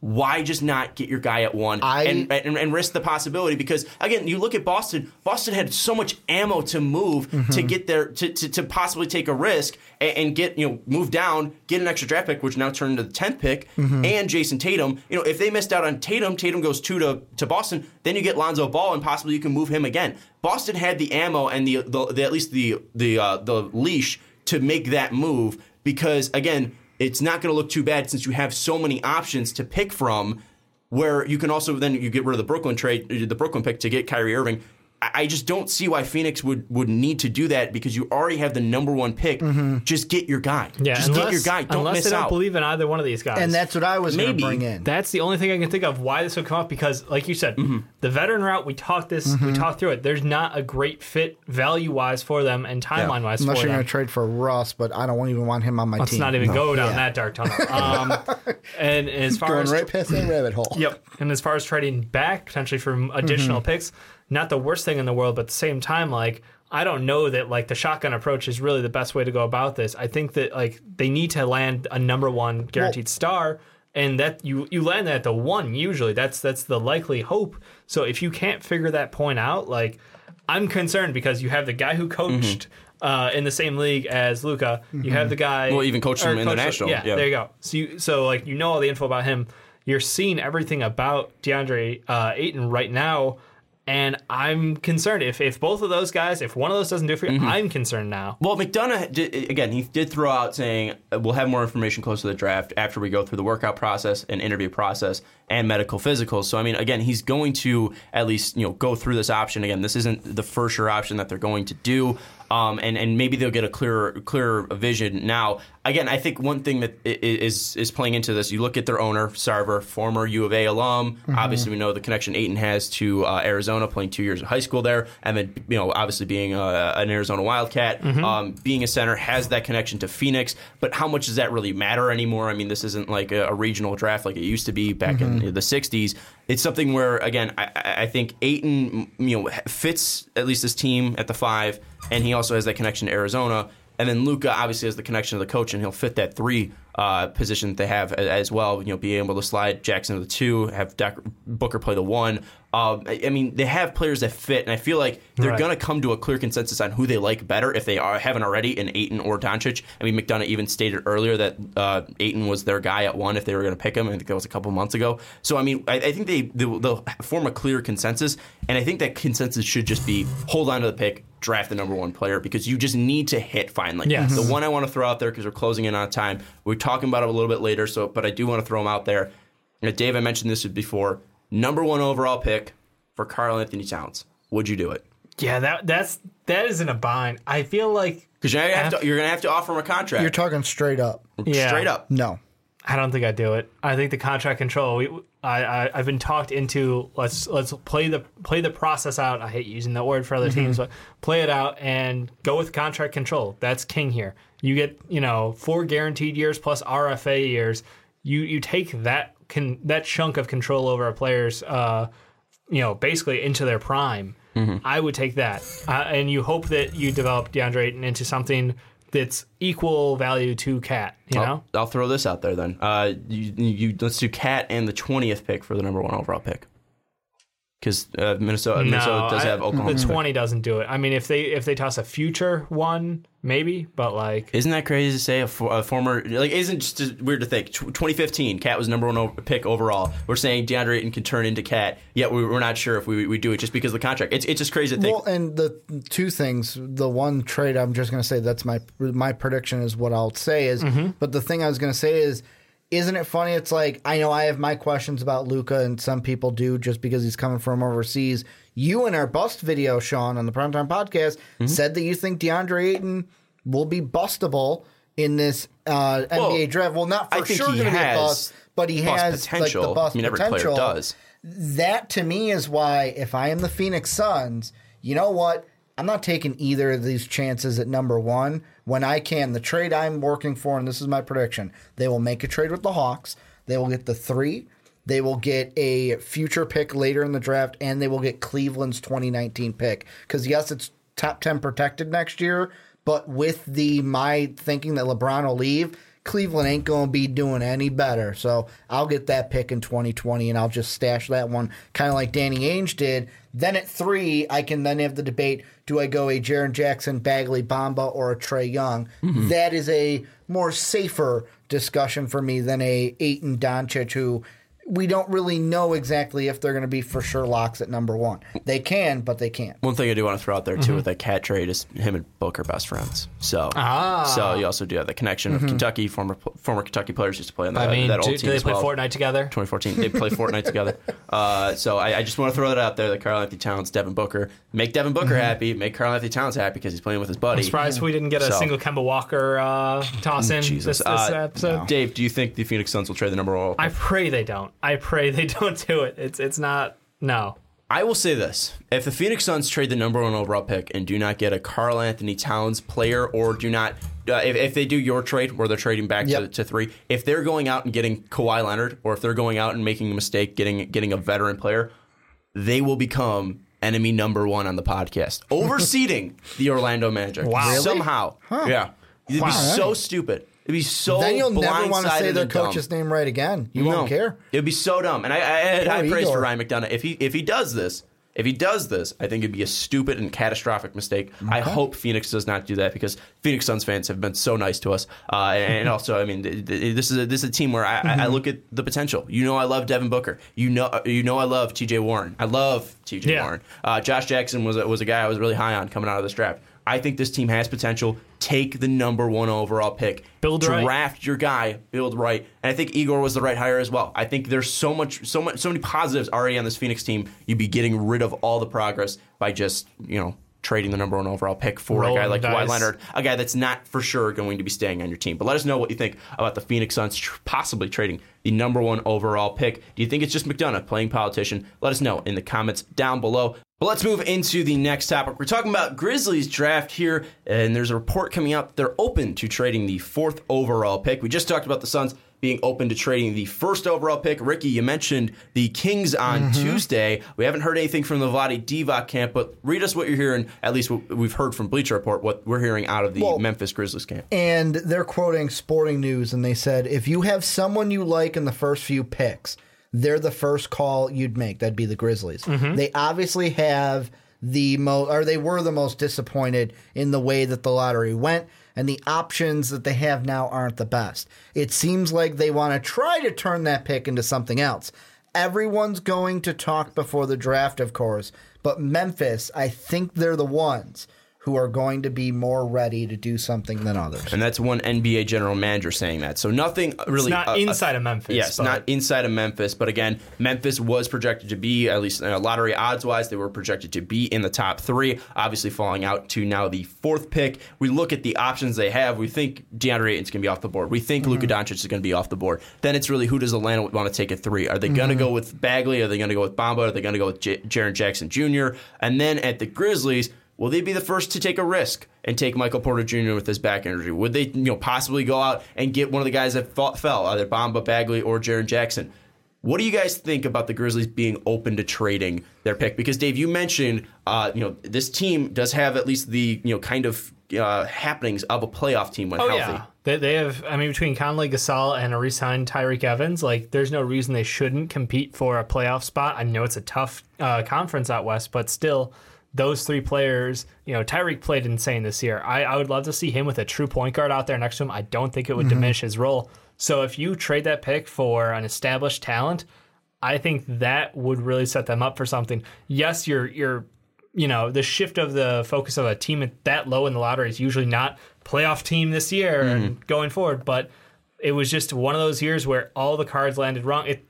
Why just not get your guy at one I- and, and and risk the possibility? Because again, you look at Boston. Boston had so much ammo to move Mm-hmm. to get there to, to, to possibly take a risk and, and get you know move down, get an extra draft pick, which now turned into the tenth pick, Mm-hmm. and Jayson Tatum. You know, if they missed out on Tatum, Tatum goes two to, to Boston. Then you get Lonzo Ball, and possibly you can move him again. Boston had the ammo and the, the, the at least the the uh, the leash to make that move because again, it's not going to look too bad since you have so many options to pick from. Where you can also then you get rid of the Brooklyn trade, the Brooklyn pick to get Kyrie Irving. I I just don't see why Phoenix would, would need to do that because you already have the number one pick. Just get your guy. Yeah, just unless, get your guy. Don't unless miss they don't out. believe in either one of these guys. And that's what I was going Maybe. to bring in. That's the only thing I can think of why this would come up because, like you said, Mm-hmm. the veteran route we talked this, we talked through it. There's not a great fit value wise for them and timeline wise Unless for you're them. going to trade for Russ, but I don't even want him on my Let's team. not even go down Yeah. that dark tunnel. Um, and as far Going as right past that rabbit hole. Yep. And as far as trading back potentially from additional Mm-hmm. picks, not the worst thing in the world, but at the same time, like I don't know that like the shotgun approach is really the best way to go about this. I think that like they need to land a number one guaranteed star. And that you you land that at the one usually. That's that's the likely hope. So if you can't figure that point out, like I'm concerned because you have the guy who coached uh, in the same league as Luka. You have the guy Well, even coached him in the. Yeah, Yeah. there you go. So you, so like you know all the info about him. You're seeing everything about DeAndre uh, Ayton right now, And I'm concerned if, if both of those guys, if one of those doesn't do it for you, I'm concerned now. Well, McDonough did, again. He did throw out saying uh, we'll have more information close to the draft after we go through the workout process and interview process and medical physicals. So I mean, again, he's going to at least you know go through this option again. This isn't the first year option that they're going to do. Um, and, and maybe they'll get a clearer clearer vision now. Again, I think one thing that is is playing into this. You look at their owner, Sarver, former U of A alum. Obviously, we know the connection Ayton has to uh, Arizona, playing two years of high school there, and then you know obviously being uh, an Arizona Wildcat, um, being a center has that connection to Phoenix. But how much does that really matter anymore? I mean, this isn't like a, a regional draft like it used to be back in the '60s. It's something where again, I, I I think Ayton, you know, fits at least this team at the five, and he also has that connection to Arizona. And then Luka obviously has the connection to the coach, and he'll fit that three uh, position that they have as well. You know, being able to slide Jackson to the two, have Booker play the one. Um, I I mean, they have players that fit, and I feel like they're Right. going to come to a clear consensus on who they like better if they are haven't already in Ayton or Doncic. I mean, McDonough even stated earlier that uh, Ayton was their guy at one if they were going to pick him. I think that was a couple months ago. So I mean, I, I think they they'll, they'll form a clear consensus, and I think that consensus should just be hold on to the pick, draft the number one player because you just need to hit finally. Yes. The mm-hmm. one I want to throw out there because we're closing in on time. We're talking about it a little bit later, so but I do want to throw him out there. You know, Dave, I mentioned this before. Number one overall pick for Karl-Anthony Towns. Would you do it? Yeah, that that's that is in a bind. I feel like Because you're, gonna have to- you're gonna have to offer him a contract. You're talking straight up. Yeah. straight up. No. I don't think I'd do it. I think the contract control. We, I, I, I've been talked into. Let's let's play the play the process out. I hate using that word for other teams, but play it out and go with contract control. That's king here. You get you know four guaranteed years plus RFA years. You you take that can that chunk of control over a player's uh, you know basically into their prime. I would take that, uh, and you hope that you develop DeAndre Ayton into something that's equal value to Cat. You know. I'll, I'll throw this out there then. Uh, you, you let's do Cat and the twentieth pick for the number one overall pick. Because uh, Minnesota, Minnesota does I- have Oklahoma. The twenty doesn't do it. I mean, if they if they toss a future one, maybe. But like, Isn't that crazy to say? A, fo- a former like isn't just weird to think. 2015, Cat was number one o- pick overall. We're saying DeAndre Ayton can turn into Cat, yet we, we're not sure if we, we do it just because of the contract. It's it's just crazy to think. Well, and the two things, the one trade I'm just going to say that's my my prediction is what I'll say is. But the thing I was going to say is, isn't it funny? It's like I know I have my questions about Luka, and some people do just because he's coming from overseas. You in our bust video, Sean, on the Primetime Podcast, said that you think DeAndre Ayton will be bustable in this uh, NBA draft. Well, not for sure he going to be a has bust, but he bust has potential. like the bust I mean, every potential player does. that to me is why if I am the Phoenix Suns, you know what? I'm not taking either of these chances at number one when I can. The trade I'm working for, and this is my prediction, they will make a trade with the Hawks. They will get the three. They will get a future pick later in the draft, and they will get Cleveland's 2019 pick. Because yes, it's top 10 protected next year, but with the my thinking that LeBron will leave, Cleveland ain't going to be doing any better. So I'll get that pick in 2020 and I'll just stash that one kind of like Danny Ainge did. Then at three, I can then have the debate do I go a Jaren Jackson, Bagley, Bamba, or a Trae Young? Mm-hmm. That is a more safer discussion for me than a Ayton Doncic who we don't really know exactly if they're going to be for sure locks at number one. They can, but they can't. One thing I do want to throw out there too with that cat trade is him and Book are best friends. So, Ah. so you also do have the connection of Kentucky. Former former Kentucky players used to play on that, I mean, that old do team they as play well. Fortnite together? 2014. They play Fortnite together. Uh, so I, I just want to throw that out there that Karl-Anthony Towns, Devin Booker, make Devin Booker happy, make Karl-Anthony Towns happy because he's playing with his buddy. I'm surprised we didn't get a So- single Kemba Walker uh, toss in Jesus. this, this Uh, episode. Dave, do you think the Phoenix Suns will trade the number one? I pray they don't. I pray they don't do it. It's it's not. No. I will say this: if the Phoenix Suns trade the number one overall pick and do not get a Karl-Anthony Towns player, or do not, uh, if, if they do your trade where they're trading back to, Yep. to three, if they're going out and getting Kawhi Leonard, or if they're going out and making a mistake getting getting a veteran player, they will become enemy number one on the podcast, overseeding the Orlando Magic. Wow. Really? Somehow, yeah, it'd be so stupid. It'd be so. then you'll never want to say their and dumb. coach's name right again. You No. won't care. It'd be so dumb. And I, I had Poor high praise for Ryan McDonough. If he if he does this, If he does this, I think it'd be a stupid and catastrophic mistake. I hope Phoenix does not do that because Phoenix Suns fans have been so nice to us. Uh, and also, I mean, th- th- this is a, this is a team where I, I- I look at the potential. You know, I love Devin Booker. You know, you know, I love T.J. Warren. I love T.J. Yeah. Warren. Uh, Josh Jackson was a, was a guy I was really high on coming out of this draft. I think this team has potential. Take the number one overall pick. Build right. draft your guy, build right. And I think Igor was the right hire as well. I think there's so much, so much, so many positives already on this Phoenix team. You'd be getting rid of all the progress by just you know trading the number one overall pick for a guy like Kawhi. Leonard, a guy that's not for sure going to be staying on your team. But let us know what you think about the Phoenix Suns tr- possibly trading the number one overall pick. Do you think it's just McDonough playing politician? Let us know in the comments down below. But let's move into the next topic. We're talking about Grizzlies draft here, and there's a report coming out that they're open to trading the fourth overall pick. We just talked about the Suns being open to trading the first overall pick. Ricky, you mentioned the Kings on mm-hmm. Tuesday. We haven't heard anything from the Vlade Divac camp, but read us what you're hearing, at least what we've heard from Bleacher Report, what we're hearing out of the Well- Memphis Grizzlies camp. And they're quoting Sporting News, and they said, if you have someone you like in the first few picks, they're the first call you'd make. That'd be the Grizzlies. Mm-hmm. They obviously have the most, or they were the most disappointed in the way that the lottery went, and the options that they have now aren't the best. It seems like they want to try to turn that pick into something else. Everyone's going to talk before the draft, of course, but Memphis, I think they're the ones who are going to be more ready to do something than others. And that's one NBA general manager saying that. So nothing really. not uh, uh, inside of Memphis, Yes, but- not inside of Memphis. But again, Memphis was projected to be, at least uh, lottery odds wise, they were projected to be in the top three, obviously falling out to now the fourth pick. We look at the options they have. We think DeAndre Ayton's going to be off the board. We think Luka Doncic is going to be off the board. Then it's really who does Atlanta want to take at three? Are they going to go with Bagley? Are they going to go with Bamba? Are they going to go with J- Jaren Jackson Jr.? And then at the Grizzlies, Will they be the first to take a risk and take Michael Porter Jr. with his back injury? Would they, you know, possibly go out and get one of the guys that fought, fell, either Bamba Bagley or Jaren Jackson? What do you guys think about the Grizzlies being open to trading their pick? Because Dave, you mentioned, uh, you know, this team does have at least the, you know, kind of uh, happenings of a playoff team when Oh healthy. yeah, they, they have. I mean, between Conley, Gasol, and a re-signed Tyreke Evans, like there's no reason they shouldn't compete for a playoff spot. I know it's a tough uh, conference out west, but still, those three players. You know, Tyreke played insane this year. I, I would love to see him with a true point guard out there next to him. I don't think it would diminish his role. So if you trade that pick for an established talent, I think that would really set them up for something. Yes, you're you're you know, the shift of the focus of a team at that low in the lottery is usually not playoff team this year and going forward, but it was just one of those years where all the cards landed wrong. It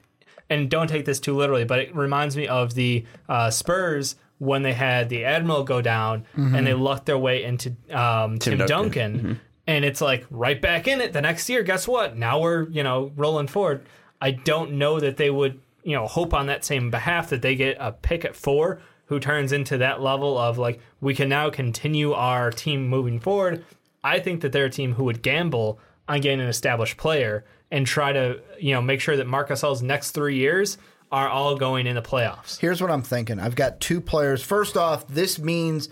and don't take this too literally, but it reminds me of the uh, Spurs when they had the Admiral go down and they lucked their way into um, Tim, Duncan. Duncan. And it's like right back in it the next year. Guess what? Now we're, you know, rolling forward. I don't know that they would, you know, hope on that same behalf that they get a pick at four who turns into that level of like, we can now continue our team moving forward. I think that they're a team who would gamble on getting an established player and try to, you know, make sure that Marc Gasol's next three years are all going in the playoffs. Here's what I'm thinking. I've got two players. First off, this means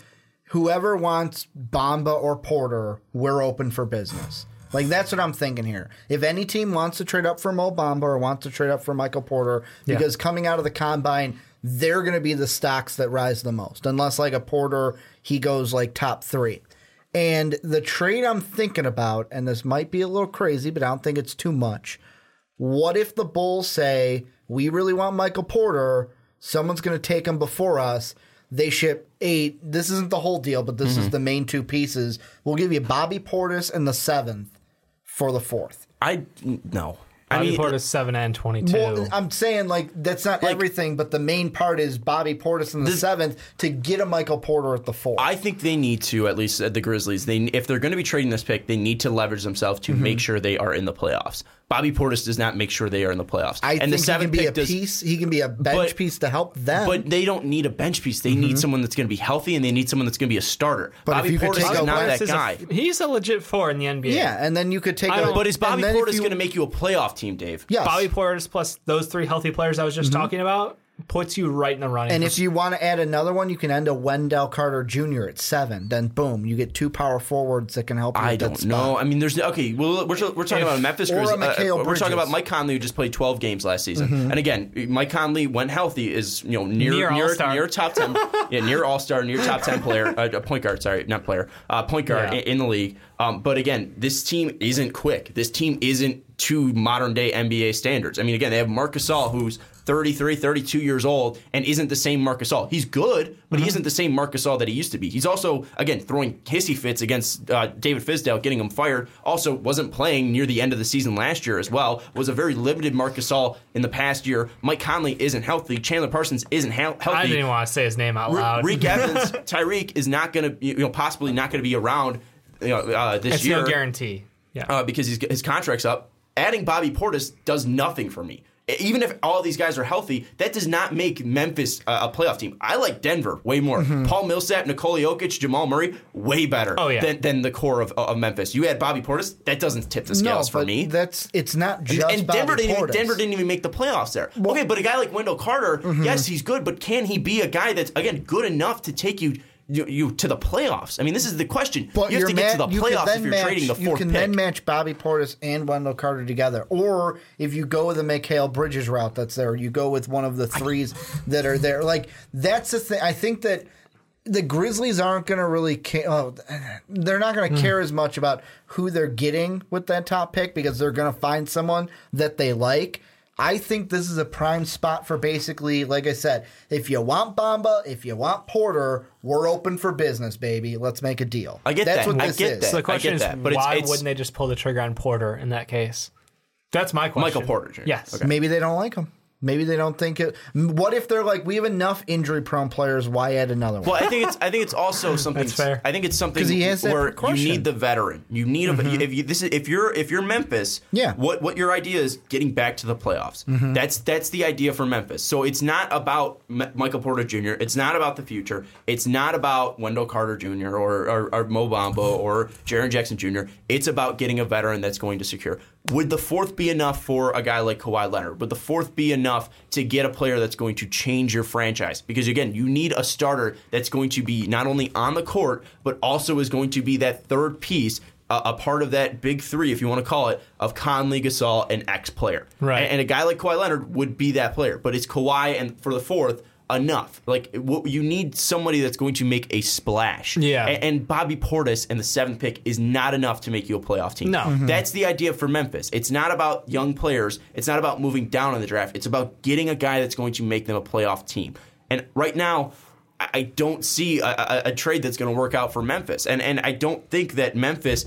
whoever wants Bamba or Porter, we're open for business. Like that's what I'm thinking here. If any team wants to trade up for Mo Bamba or wants to trade up for Michael Porter, because coming out of the combine, they're going to be the stocks that rise the most. Unless like a Porter, he goes like top three. And the trade I'm thinking about, and this might be a little crazy, but I don't think it's too much. What if the Bulls say, we really want Michael Porter, someone's going to take him before us? They ship eight. This isn't the whole deal, but this is mm-hmm. the main two pieces. We'll give you Bobby Portis and the seventh for the fourth. I no. I Bobby mean, Portis seven and twenty two. Well, I'm saying like that's not everything, but the main part is Bobby Portis in the seventh to get a Michael Porter at the fourth. I think they need to at least at the Grizzlies. They if they're going to be trading this pick, they need to leverage themselves to mm-hmm. make sure they are in the playoffs. Bobby Portis does not make sure they are in the playoffs. I and think the he can be a does, piece. He can be a bench But- piece to help them. But they don't need a bench piece. They need mm-hmm. someone that's going to be healthy, and they need someone that's going to be a starter. But Bobby Portis is not Wentz that is a- guy. he's a legit four in the NBA. yeah, and then you could take. I a, don't- but is and Bobby then if Portis going to make you a playoff team, Dave? Yes. Bobby Portis plus those three healthy players I was just mm-hmm. talking about. Puts you right in the running. And if you want to add another one, you can end a Wendell Carter Jr. at seven. Then boom, you get two power forwards that can help you. I with that don't spot. know. I mean, there's okay. Well, we're, we're talking If- about Memphis or a Grizzlies. Uh, Mikal we're Bridges. talking about Mike Conley, who just played 12 games last season. Mm-hmm. And again, Mike Conley, when healthy, is you know near Near near, All-Star. near top 10, yeah, near All Star, near top 10 player, uh, uh, point guard. Sorry, not player, uh, point guard Yeah. in, in the league. Um, but again, this team isn't quick. This team isn't to modern day NBA standards. I mean, again, they have Marc Gasol, who's 33, 32 years old, and isn't the same Marc Gasol. He's good, but Mm-hmm. he isn't the same Marc Gasol that he used to be. He's also, again, throwing hissy fits against uh, David Fizdale, getting him fired. Also, wasn't playing near the end of the season last year as well. Was a very limited Marc Gasol in the past year. Mike Conley isn't healthy. Chandler Parsons isn't hel- healthy. I didn't even want to say his name out loud. Reek Evans, Tyreke is not going to, you know, possibly not going to be around you know, uh, this it's year no guarantee. Yeah. uh, because he's, his contract's up. Adding Bobby Portis does nothing for me. Even if all these guys are healthy, that does not make Memphis uh, a playoff team. I like Denver way more. Paul Millsap, Nikola Jokic, Jamal Murray, way better Oh, yeah. than, than the core of, of Memphis. You had Bobby Portis, that doesn't tip the No, scales for but me. that's it's not just and Bobby Denver didn't, even, Portis. Denver didn't even make the playoffs there. okay, but a guy like Wendell Carter, Mm-hmm. yes, he's good, but can he be a guy that's again good enough to take you you, you to the playoffs? I mean, this is the question. But you have to get to the playoffs if you're match, trading the fourth pick. You can pick. then match Bobby Portis and Wendell Carter together, or if you go with the Mikal Bridges route that's there, you go with one of the threes that are there. Like that's the thing. I think that the Grizzlies aren't going to really care. Oh, they're not going to hmm. care as much about who they're getting with that top pick because they're going to find someone that they like. I think this is a prime spot for basically, like I said, if you want Bamba, if you want Porter, we're open for business, baby. Let's make a deal. I get That's that. What I this get is. that. so the question is, that, but why it's- wouldn't they just pull the trigger on Porter in that case? That's my question. Michael Porter Jr. Yes. Maybe they don't like him. Maybe they don't think it. What if they're like, we have enough injury-prone players? Why add another one? Well, I think it's I think it's also something. That's fair. I think it's something 'Cause he has that where you precaution. need the veteran. You need a mm-hmm. if you this is if you're if you're Memphis. Yeah. What what your idea is getting back to the playoffs. Mm-hmm. That's that's the idea for Memphis. So it's not about M- Michael Porter Jr. It's not about the future. It's not about Wendell Carter Jr. or or, or Mo Bamba or Jaren Jackson Jr. It's about getting a veteran that's going to secure. Would the fourth be enough for a guy like Kawhi Leonard? Would the fourth be enough to get a player that's going to change your franchise? Because again, you need a starter that's going to be not only on the court, but also is going to be that third piece, a, a part of that big three, if you want to call it, of Conley, Gasol, and X player. Right. And, and a guy like Kawhi Leonard would be that player. But it's Kawhi, and for the fourth, enough. Like what, you need somebody that's going to make a splash. Yeah. A- And, Bobby Portis and the seventh pick is not enough to make you a playoff team. No. Mhm. That's the idea for Memphis. It's not about young players. It's not about moving down in the draft. It's about getting a guy that's going to make them a playoff team. And right now, I I don't see a, a, a trade that's going to work out for Memphis. And and I don't think that Memphis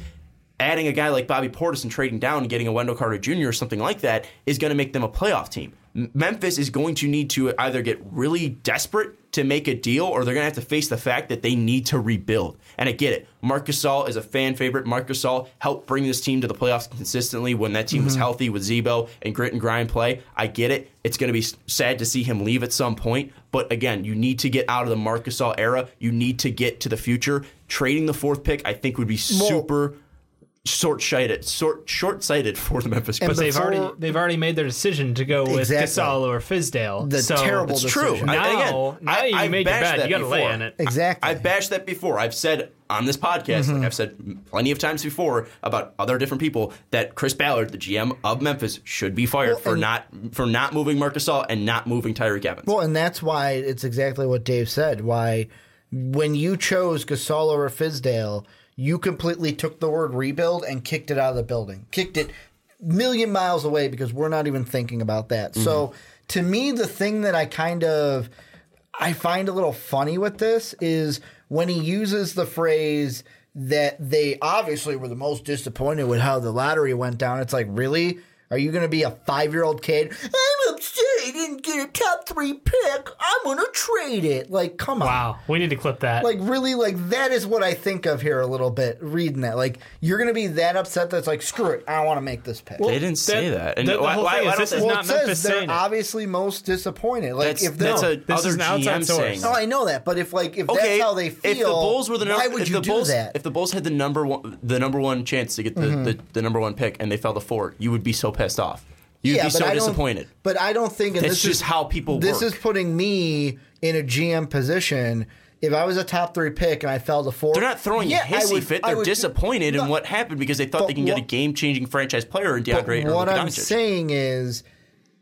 adding a guy like Bobby Portis and trading down and getting a Wendell Carter Jr. or something like that is going to make them a playoff team. Memphis is going to need to either get really desperate to make a deal or they're going to have to face the fact that they need to rebuild. And I get it. Marc Gasol is a fan favorite. Marc Gasol helped bring this team to the playoffs consistently when that team was mm-hmm. healthy with Zebo and grit and grind play. I get it. It's going to be sad to see him leave at some point. But again, you need to get out of the Marc Gasol era. You need to get to the future. Trading the fourth pick, I think, would be super short-sighted, short, short-sighted for the Memphis And But they've already they've already made their decision to go with Exactly. Gasol or Fizdale. The so terrible It's decision. true. Now, I- again, now I- you I've made your bashed that You got to lay before. in it. Exactly. I've bashed that before. I've said on this podcast, Mm-hmm. like I've said plenty of times before about other different people, that Chris Ballard, the GM of Memphis, should be fired for and- not for not moving Marc Gasol and not moving Tyreke Evans. Well, and that's why it's exactly what Dave said. Why, when you chose Gasol or Fizdale, you completely took the word rebuild and kicked it out of the building, kicked it million miles away because we're not even thinking about that. Mm-hmm. So, to me, the thing that I kind of I find a little funny with this is when he uses the phrase that they obviously were the most disappointed with how the lottery went down. It's like, really? Are you going to be a five year old kid? I'm upset I didn't get a top three pick. I'm going to trade it. Like, come on. Wow, we need to clip that. Like, really, like, that is what I think of here a little bit reading that. Like, you're going to be that upset that's like, screw it. I don't want to make this pick. they didn't say that. And the, the why- whole thing why is don't this is well, not it says Memphis they're saying it. obviously most disappointed. Like, that's if they're. that's a This other is an outside GM source. saying. No, I know that, but if like if Okay, that's how they feel, if the Bulls were the number, why would you the do Bulls, that? If the Bulls had the number one, the number one chance to get the, mm-hmm. the, the number one pick, and they fell to four, you would be so pissed off. You'd yeah, be but so disappointed. But I don't think and That's this just is, how people This work. is putting me in a GM position. If I was a top three pick and I fell to four, They're not throwing yeah, a hissy would- fit. They're would- disappointed in what happened because they thought they can get a game changing franchise player in But DeAndre or what I'm Doncic. saying is,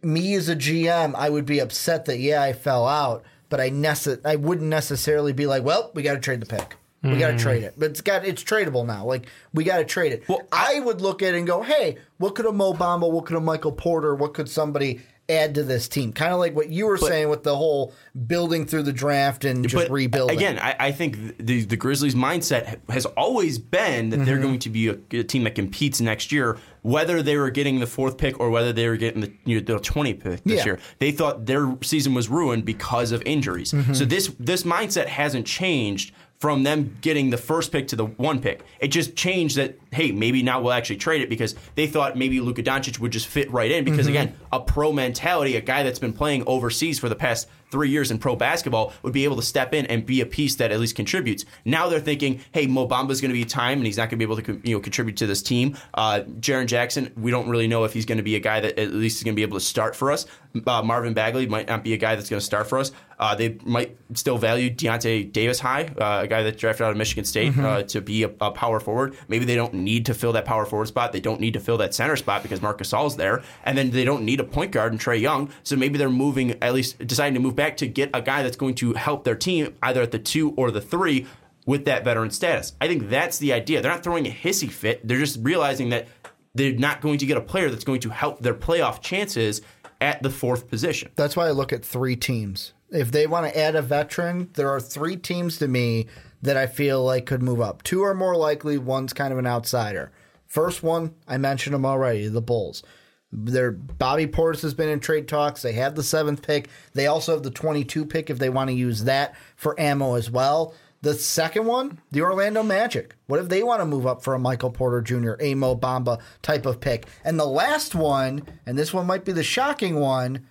me as a GM, I would be upset that yeah, I fell out, but I nece- I wouldn't necessarily be like, well, we got to trade the pick. We got to trade it, but it's got it's tradable now. Like we got to trade it. Well, I, would look at it and go, hey, what could a Mo Bamba, what could a Michael Porter, what could somebody add to this team? Kind of like what you were saying with the whole building through the draft and just but rebuilding. Again, I, I think the the Grizzlies' mindset has always been that Mm-hmm. they're going to be a, a team that competes next year, whether they were getting the fourth pick or whether they were getting the you know, the twenty pick this Yeah. year. They thought their season was ruined because of injuries. Mm-hmm. So this this mindset hasn't changed from them getting the first pick to the one pick. It just changed that hey, maybe now we'll actually trade it because they thought maybe Luka Doncic would just fit right in because Mm-hmm. again, a pro mentality, a guy that's been playing overseas for the past three years in pro basketball would be able to step in and be a piece that at least contributes. Now they're thinking, hey, Mo Bamba's going to be time and he's not going to be able to you know contribute to this team. Uh, Jaren Jackson, we don't really know if he's going to be a guy that at least is going to be able to start for us. Uh, Marvin Bagley might not be a guy that's going to start for us. Uh, they might still value Deyonta Davis high, uh, a guy that drafted out of Michigan State uh, to be a, a power forward. Maybe they don't need to fill that power forward spot. They don't need to fill that center spot because Marcus Gasol's there, and then they don't need a point guard and Trae Young. So maybe they're moving, at least deciding to move back to get a guy that's going to help their team either at the two or the three with that veteran status. I think that's the idea. They're not throwing a hissy fit. They're just realizing that they're not going to get a player that's going to help their playoff chances at the fourth position. That's why I look at three teams. If they want to add a veteran, there are three teams to me that I feel like could move up. Two are more likely, one's kind of an outsider. First one, I mentioned them already, the Bulls. Their Bobby Portis has been in trade talks. They have the seventh pick. They also have the 22 pick if they want to use that for ammo as well. The second one, the Orlando Magic. What if they want to move up for a Michael Porter Jr., a Mo Bamba type of pick? And the last one, and this one might be the shocking one,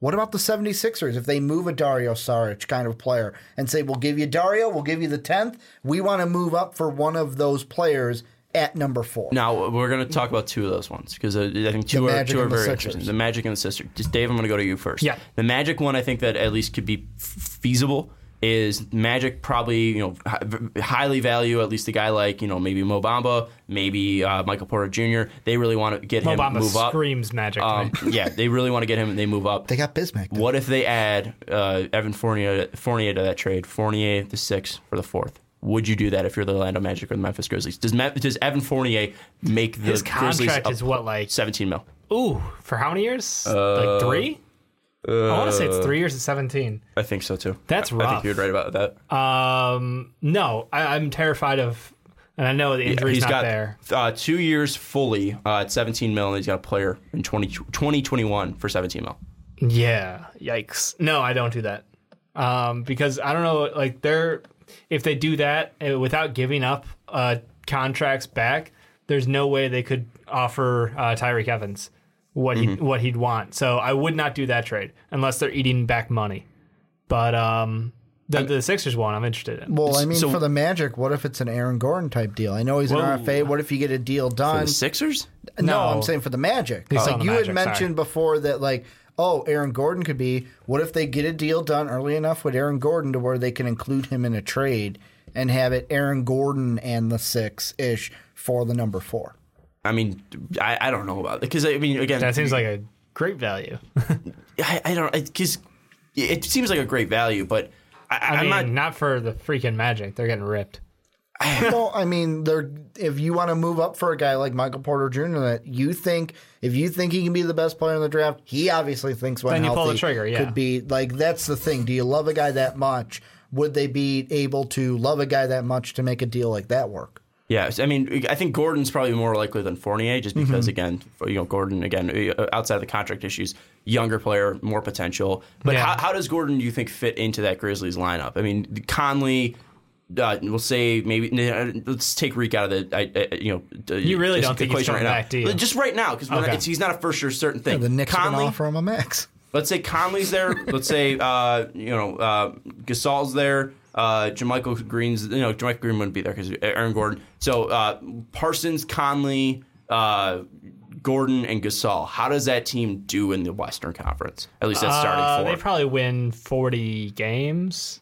what about the 76ers if they move a Dario Saric kind of player and say, we'll give you Dario, we'll give you the 10th? We want to move up for one of those players at number four. Now we're going to talk about two of those ones because uh, I think two The are two are very interesting. The Magic and the Sixers. Just Dave, I'm going to go to you first. Yeah. the Magic one I think that at least could be f- feasible. Is Magic probably you know hi- highly value at least a guy like you know maybe Mo Bamba, maybe uh, Michael Porter Jr. They really want to get Mo him Bamba move up. screams magic. Um, yeah, they really want to get him and they move up. They got Bismack. What if they add uh, Evan Fournier, Fournier to that trade? Fournier the sixth for the fourth. Would you do that if you're the Orlando Magic or the Memphis Grizzlies? Does Me- does Evan Fournier make the His Grizzlies contract up is what, like- 17 mil? Ooh, for how many years? like three? I want to say it's three years at 17. I think so too. That's right. I think you're right about that. Um, no, I, I'm terrified of, and I know the injury's he's not got there. Uh, two years fully uh, at 17 mil, and he's got a player in 20, 2021 for 17 mil. Yeah, yikes. No, I don't do that. Um, because I don't know, like they're if they do that uh, without giving up uh, contracts back, there's no way they could offer uh, Tyreke Evans what he Mm-hmm. what he'd want. So I would not do that trade unless they're eating back money. But um, the the Sixers one, I'm interested in. Well, I mean, So- for the Magic, what if it's an Aaron Gordon type deal? I know he's an Whoa. RFA. What if you get a deal For done? the Sixers? No, No. I'm saying for the Magic. He's like the you Magic, had mentioned sorry. before that, like, oh, Aaron Gordon could be. What if they get a deal done early enough with Aaron Gordon to where they can include him in a trade and have it Aaron Gordon and the six ish for the number four? I mean, I, I don't know about it because I mean, again, That seems like a great value. I, I don't because it seems like a great value, but I, I I'm not. not, for the freaking Magic. They're getting ripped. well, I mean, they're if you want to move up for a guy like Michael Porter Jr. that you think if you think he can be the best player in the draft, he obviously thinks when Then you pull the trigger, yeah. could be like that's the thing. Do you love a guy that much? Would they be able to love a guy that much to make a deal like that work? Yes, I mean, I think Gordon's probably more likely than Fournier, just Mm-hmm. because again, you know, Gordon again uh, outside of the contract issues, younger player, more potential. But Yeah. how, how does Gordon, do you think, fit into that Grizzlies lineup? I mean, Conley. Uh, we'll say maybe uh, let's take Reek out of the I, uh, you know You really don't think he's equation coming right back, do now. you? Just right now because Okay. he's not a for sure certain thing. The Knicks are Conley, offer him a max. Let's say Conley's there. Let's say uh, you know uh, Gasol's there. Uh, JaMychal Green's you know JaMychal Green wouldn't be there because Aaron Gordon. So uh, Parsons, Conley, uh, Gordon, and Gasol. How does that team do in the Western Conference? At least that's starting Uh, four. they probably win 40 games.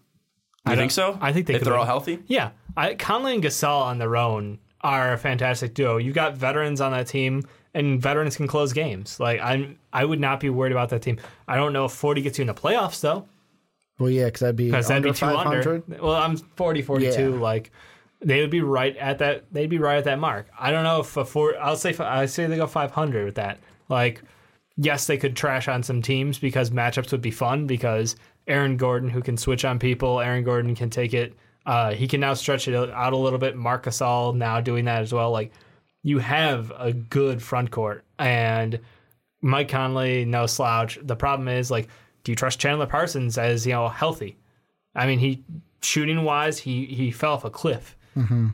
You I think so? I think they if could they're all win. healthy. Yeah, I, Conley and Gasol on their own are a fantastic duo. You've got veterans on that team, and veterans can close games. Like I'm, I would not be worried about that team. I don't know if 40 gets you in the playoffs though, Well, yeah, because that'd be because that'd be two under. Well, I'm 40, 42. Yeah. Like they would be right at that. They'd be right at that mark. I don't know if a four. I'll say I say they go 500 with that. Like yes, they could trash on some teams because matchups would be fun because Aaron Gordon, who can switch on people, Aaron Gordon can take it. Uh, he can now stretch it out a little bit. Marc Gasol now doing that as well. Like you have a good front court and Mike Conley, no slouch. The problem is like, do you trust Chandler Parsons as you know healthy? I mean, he shooting wise, he he fell off a cliff,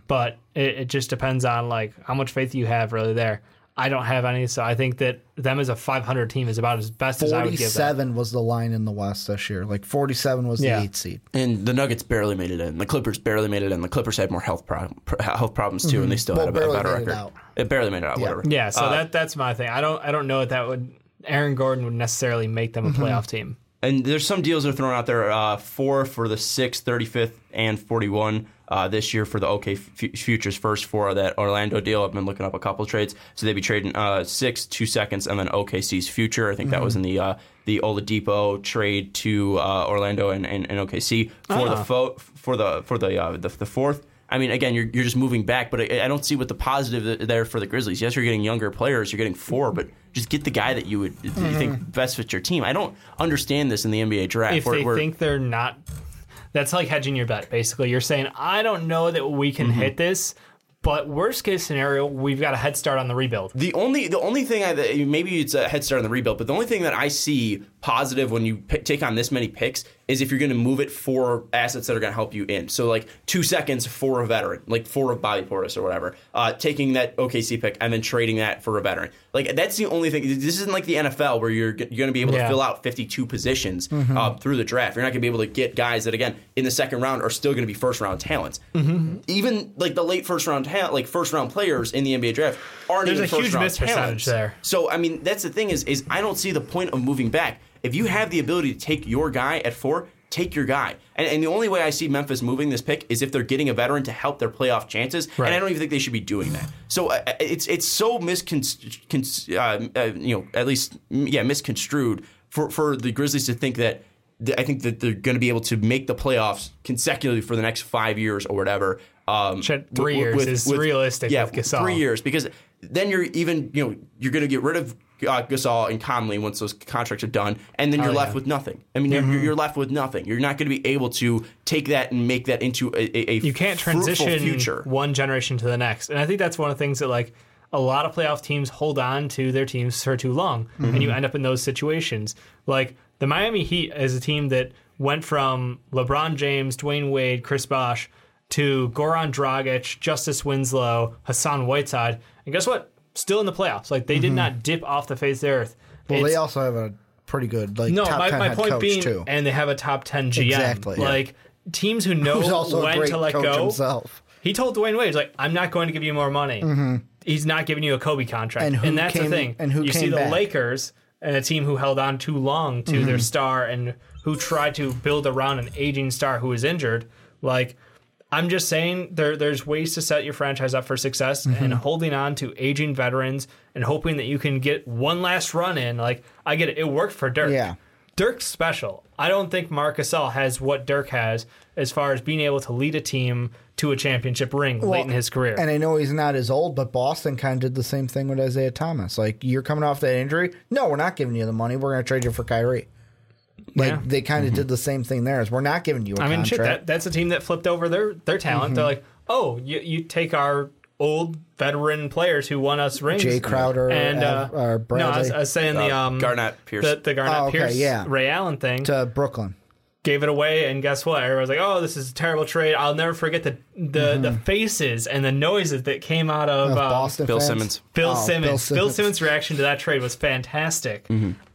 but it, it just depends on like how much faith you have really there. I don't have any, so I think that them as a 500 team is about as best as I would give them. Forty-seven was the line in the West this year. Like forty-seven was the eight seed. And the Nuggets barely made it in. The Clippers barely made it in. The Clippers had more health problem, health problems too, and they still Well, had a, a barely better made it record. out. It barely made it out. Whatever. Yeah, so Uh, that that's my thing. I don't I don't know if that would Aaron Gordon would necessarily make them a playoff team. And there's some deals that are thrown out there. Uh, four for the 6th, 35th, and 41 uh, this year for the OK F- Futures first for that Orlando deal. I've been looking up a couple trades. So they'd be trading uh, six, two seconds, and then OKC's future. I think that was in the uh, the Oladipo trade to uh, Orlando and, and, and OKC for the fo- for the for the, uh, the the fourth. I mean, again, you're, you're just moving back, but I, I don't see what the positive there for the Grizzlies. Yes, you're getting younger players, you're getting four, but just get the guy that you would that you think best fits your team. I don't understand this in the NBA draft. if where- they where- think they're not that's like hedging your bet basically you're saying i don't know that we can Mm-hmm. hit this but worst case scenario we've got a head start on the rebuild The only the only thing I maybe it's a head start on the rebuild, but the only thing that I see positive when you pick, take on this many picks is if you're going to move it for assets that are going to help you in. So like two seconds for a veteran, like for a Bobby Portis or whatever, uh, taking that OKC pick and then trading that for a veteran. Like that's the only thing. This isn't like the NFL where you're you're going to be able to fill out 52 positions uh, through the draft. You're not going to be able to get guys that again in the second round are still going to be first round talents. Even like the late first round talent, like first round players in the NBA draft aren't There's even a first huge round talents. there. So I mean, that's the thing is is I don't see the point of moving back. If you have the ability to take your guy at four, take your guy. And, and the only way I see Memphis moving this pick is if they're getting a veteran to help their playoff chances. Right. And I don't even think they should be doing that. So uh, it's it's so misconstrued, uh, uh, you know, at least yeah, misconstrued for for the Grizzlies to think that. th- I think that they're going to be able to make the playoffs consecutively for the next five years or whatever. Um, three w- years is realistic Yeah, with Gasol. three years because then you're even you know you're going to get rid of uh, Gasol and Conley once those contracts are done, and then you're Oh, left yeah. with nothing. I mean, you're, Mm-hmm. you're left with nothing. You're not going to be able to take that and make that into a, a, a you can't transition future. one generation to the next and i think that's one of the things that like a lot of playoff teams hold on to their teams for too long and Mm-hmm. you end up in those situations like the miami heat is a team that went from lebron james dwyane wade chris bosh to goran dragic justice winslow hassan whiteside and guess what still in the playoffs like they did not dip off the face of the earth Mm-hmm. Well, It's- they also have a pretty good like no, top my, 10 my head point coach being, too. and they have a top ten GM. Exactly. Like teams who know Who's also a when great to let coach go. himself. He told Dwyane Wade, he's like, "I'm not going to give you more money. He's not giving you a Kobe contract." And who that's came- the thing. and who you see came the back? Lakers and a team who held on too long to their star and who tried to build around an aging star who was injured. Like, I'm just saying there there's ways to set your franchise up for success and mm-hmm. holding on to aging veterans and hoping that you can get one last run in. Like, I get it. It worked for Dirk. Yeah. Dirk's special. I don't think Marc Gasol has what Dirk has as far as being able to lead a team to a championship ring late in his career. And I know he's not as old, but Boston kind of did the same thing with Isaiah Thomas. Like, you're coming off that injury. No, we're not giving you the money. We're going to trade you for Kyrie. Like, Yeah. they kind of did the same thing there. Is we're not giving you a I mean, shit, contract. that, that's a team that flipped over their, their talent. They're like, oh, you, you take our old veteran players who won us rings. Jae Crowder and uh, Av- or no, I was, I was saying the Uh, um Garnett Pierce. the, the Garnett Oh, okay, Pierce yeah. Ray Allen thing. to Brooklyn. gave it away, and guess what? Everyone's like, "Oh, this is a terrible trade." I'll never forget the the, the faces and the noises that came out of, Of um, Boston Bill. Simmons. Bill Oh, Simmons. Bill Simmons' reaction to that trade was fantastic.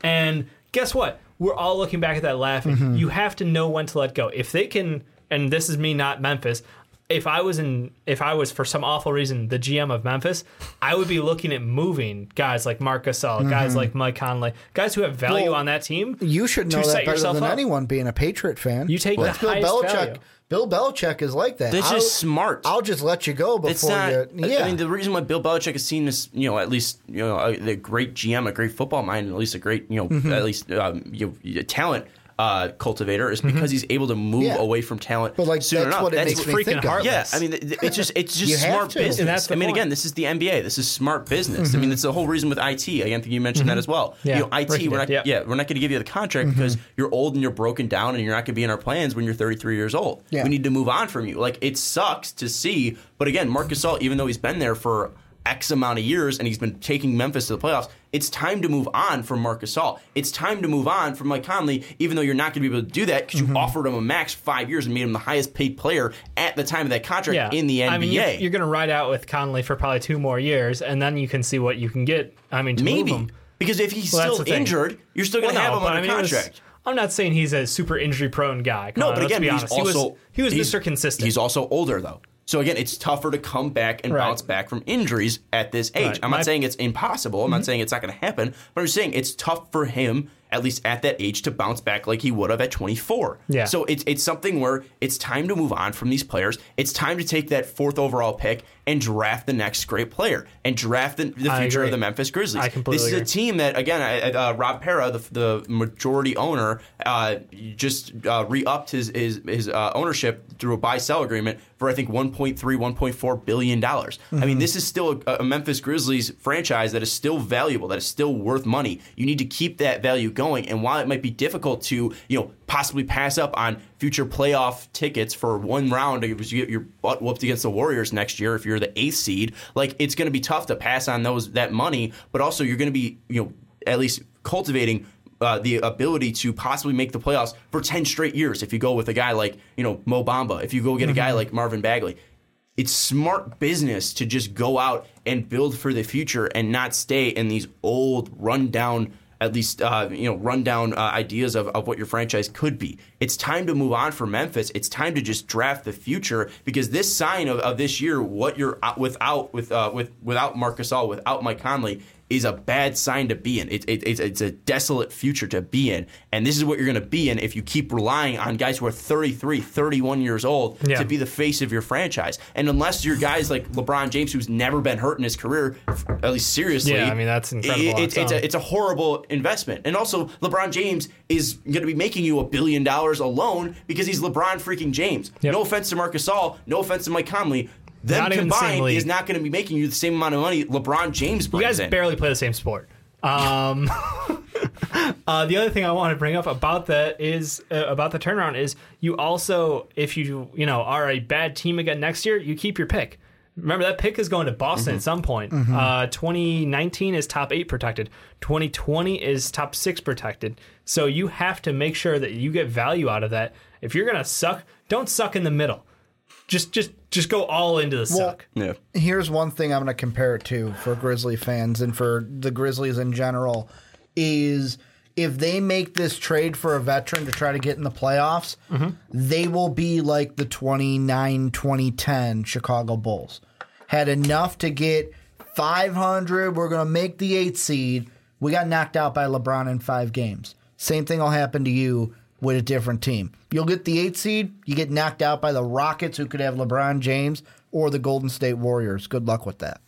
And guess what? We're all looking back at that laughing. Mm-hmm. You have to know when to let go. If they can, and this is me, not Memphis. if I was in, if I was for some awful reason the GM of Memphis, I would be looking at moving guys like Marc Gasol, guys mm-hmm. like Mike Conley, guys who have value Well, on that team. You should know that better yourself than up. anyone being a Patriot fan. You take That's the Bill highest Belichick. value. Bill Belichick is like that. That's I'll- just smart. I'll just let you go before not. you. I- Yeah. I mean, the reason why Bill Belichick is seen as you know at least you know a, a great GM, a great football mind, at least a great you know Mm-hmm. at least um, you know, talent uh, cultivator is because he's able to move Mm-hmm. Yeah. away from talent. But, like, soon that's enough. what it that's makes me freaking think of. heartless. Yeah, I mean, th- th- it's just it's just smart to. business. And that's the I mean, point. again, this is the NBA. This is smart business. I mean, it's the whole reason with IT. Again, I think you mentioned that as well. Yeah, you know, IT. Ricky we're not, did, yeah. yeah, we're not going to give you the contract because you're old and you're broken down and you're not going to be in our plans when you're 33 years old. Yeah. We need to move on from you. Like it sucks to see, but again, Marcus Gasol, even though he's been there for X amount of years and he's been taking Memphis to the playoffs. It's time to move on from Marc Gasol. It's time to move on from Mike Conley, even though you're not going to be able to do that because you mm-hmm. offered him a max five years and made him the highest paid player at the time of that contract Yeah, in the NBA. I mean, you're, you're going to ride out with Conley for probably two more years, and then you can see what you can get. I mean, to Maybe because if he's Well, still injured, you're still going to Well, have no, him on I mean, it was- contract. I'm not saying he's a super injury prone guy. Come No, on, but again, he's honest. he was he was Mr. Consistent. He's also older though. So again, it's tougher to come back and Right. bounce back from injuries at this age. Right. I'm My- Mm-hmm. not saying it's impossible. I'm not saying it's not going to happen. But I'm saying it's tough for him, at least at that age, to bounce back like he would have at 24. Yeah. So it's it's something where it's time to move on from these players. It's time to take that fourth overall pick and draft the next great player and draft the, the future of the Memphis Grizzlies. I completely this is a team that again, I- I- uh, Rob Pera, the, the majority owner, uh, just uh, re-upped his his, his uh, ownership through a buy-sell agreement for I think 1.3, 1.4 billion dollars. I Mm-hmm. mean, this is still a, a Memphis Grizzlies franchise that is still valuable, that is still worth money. You need to keep that value going, and while it might be difficult to you know possibly pass up on future playoff tickets for one round because you get your butt whooped against the Warriors next year if you're the eighth seed, like it's going to be tough to pass on those that money, but also you're going to be you know at least cultivating uh, the ability to possibly make the playoffs for 10 straight years if you go with a guy like you know Mo Bamba if you go get a guy like Marvin Bagley. It's smart business to just go out and build for the future and not stay in these old rundown at least uh, you know rundown uh, ideas of, of what your franchise could be it's time to move on for memphis it's time to just draft the future because this sign of, of this year what you're out without with uh, with without Marc Gasol without Mike Conley is a bad sign to be in. It, it, it's, it's a desolate future to be in. And this is what you're going to be in if you keep relying on guys who are 33, 31 years old Yeah. to be the face of your franchise. And unless you're guys like LeBron James, who's never been hurt in his career, at least seriously. Yeah, I mean, that's incredible it- it's, its it's, own. a, it's a horrible investment. And also, LeBron James is going to be making you a billion dollars alone because he's LeBron freaking James. Yep. No offense to Marc Gasol, no offense to Mike Conley. Them Not even the same combined is not going to be making you the same amount of money LeBron James You guys in. barely play the same sport. Um, uh, the other thing I want to bring up about that is uh, about the turnaround is you also, if you you know are a bad team again next year, you keep your pick. Remember that pick is going to Boston at some point. Uh, 2019 is top eight protected. 2020 is top six protected. So you have to make sure that you get value out of that. If you're gonna suck, don't suck in the middle. Just just just go all into the suck. yeah. Here's one thing I'm going to compare it to for Grizzly fans and for the Grizzlies in general is if they make this trade for a veteran to try to get in the playoffs, they will be like the 29 2010 Chicago Bulls. Had enough to get 500. We're going to make the eighth seed. We got knocked out by LeBron in five games. Same thing will happen to you with a different team. You'll get the eighth seed. You get knocked out by the Rockets, who could have LeBron James, or the Golden State Warriors. Good luck with that.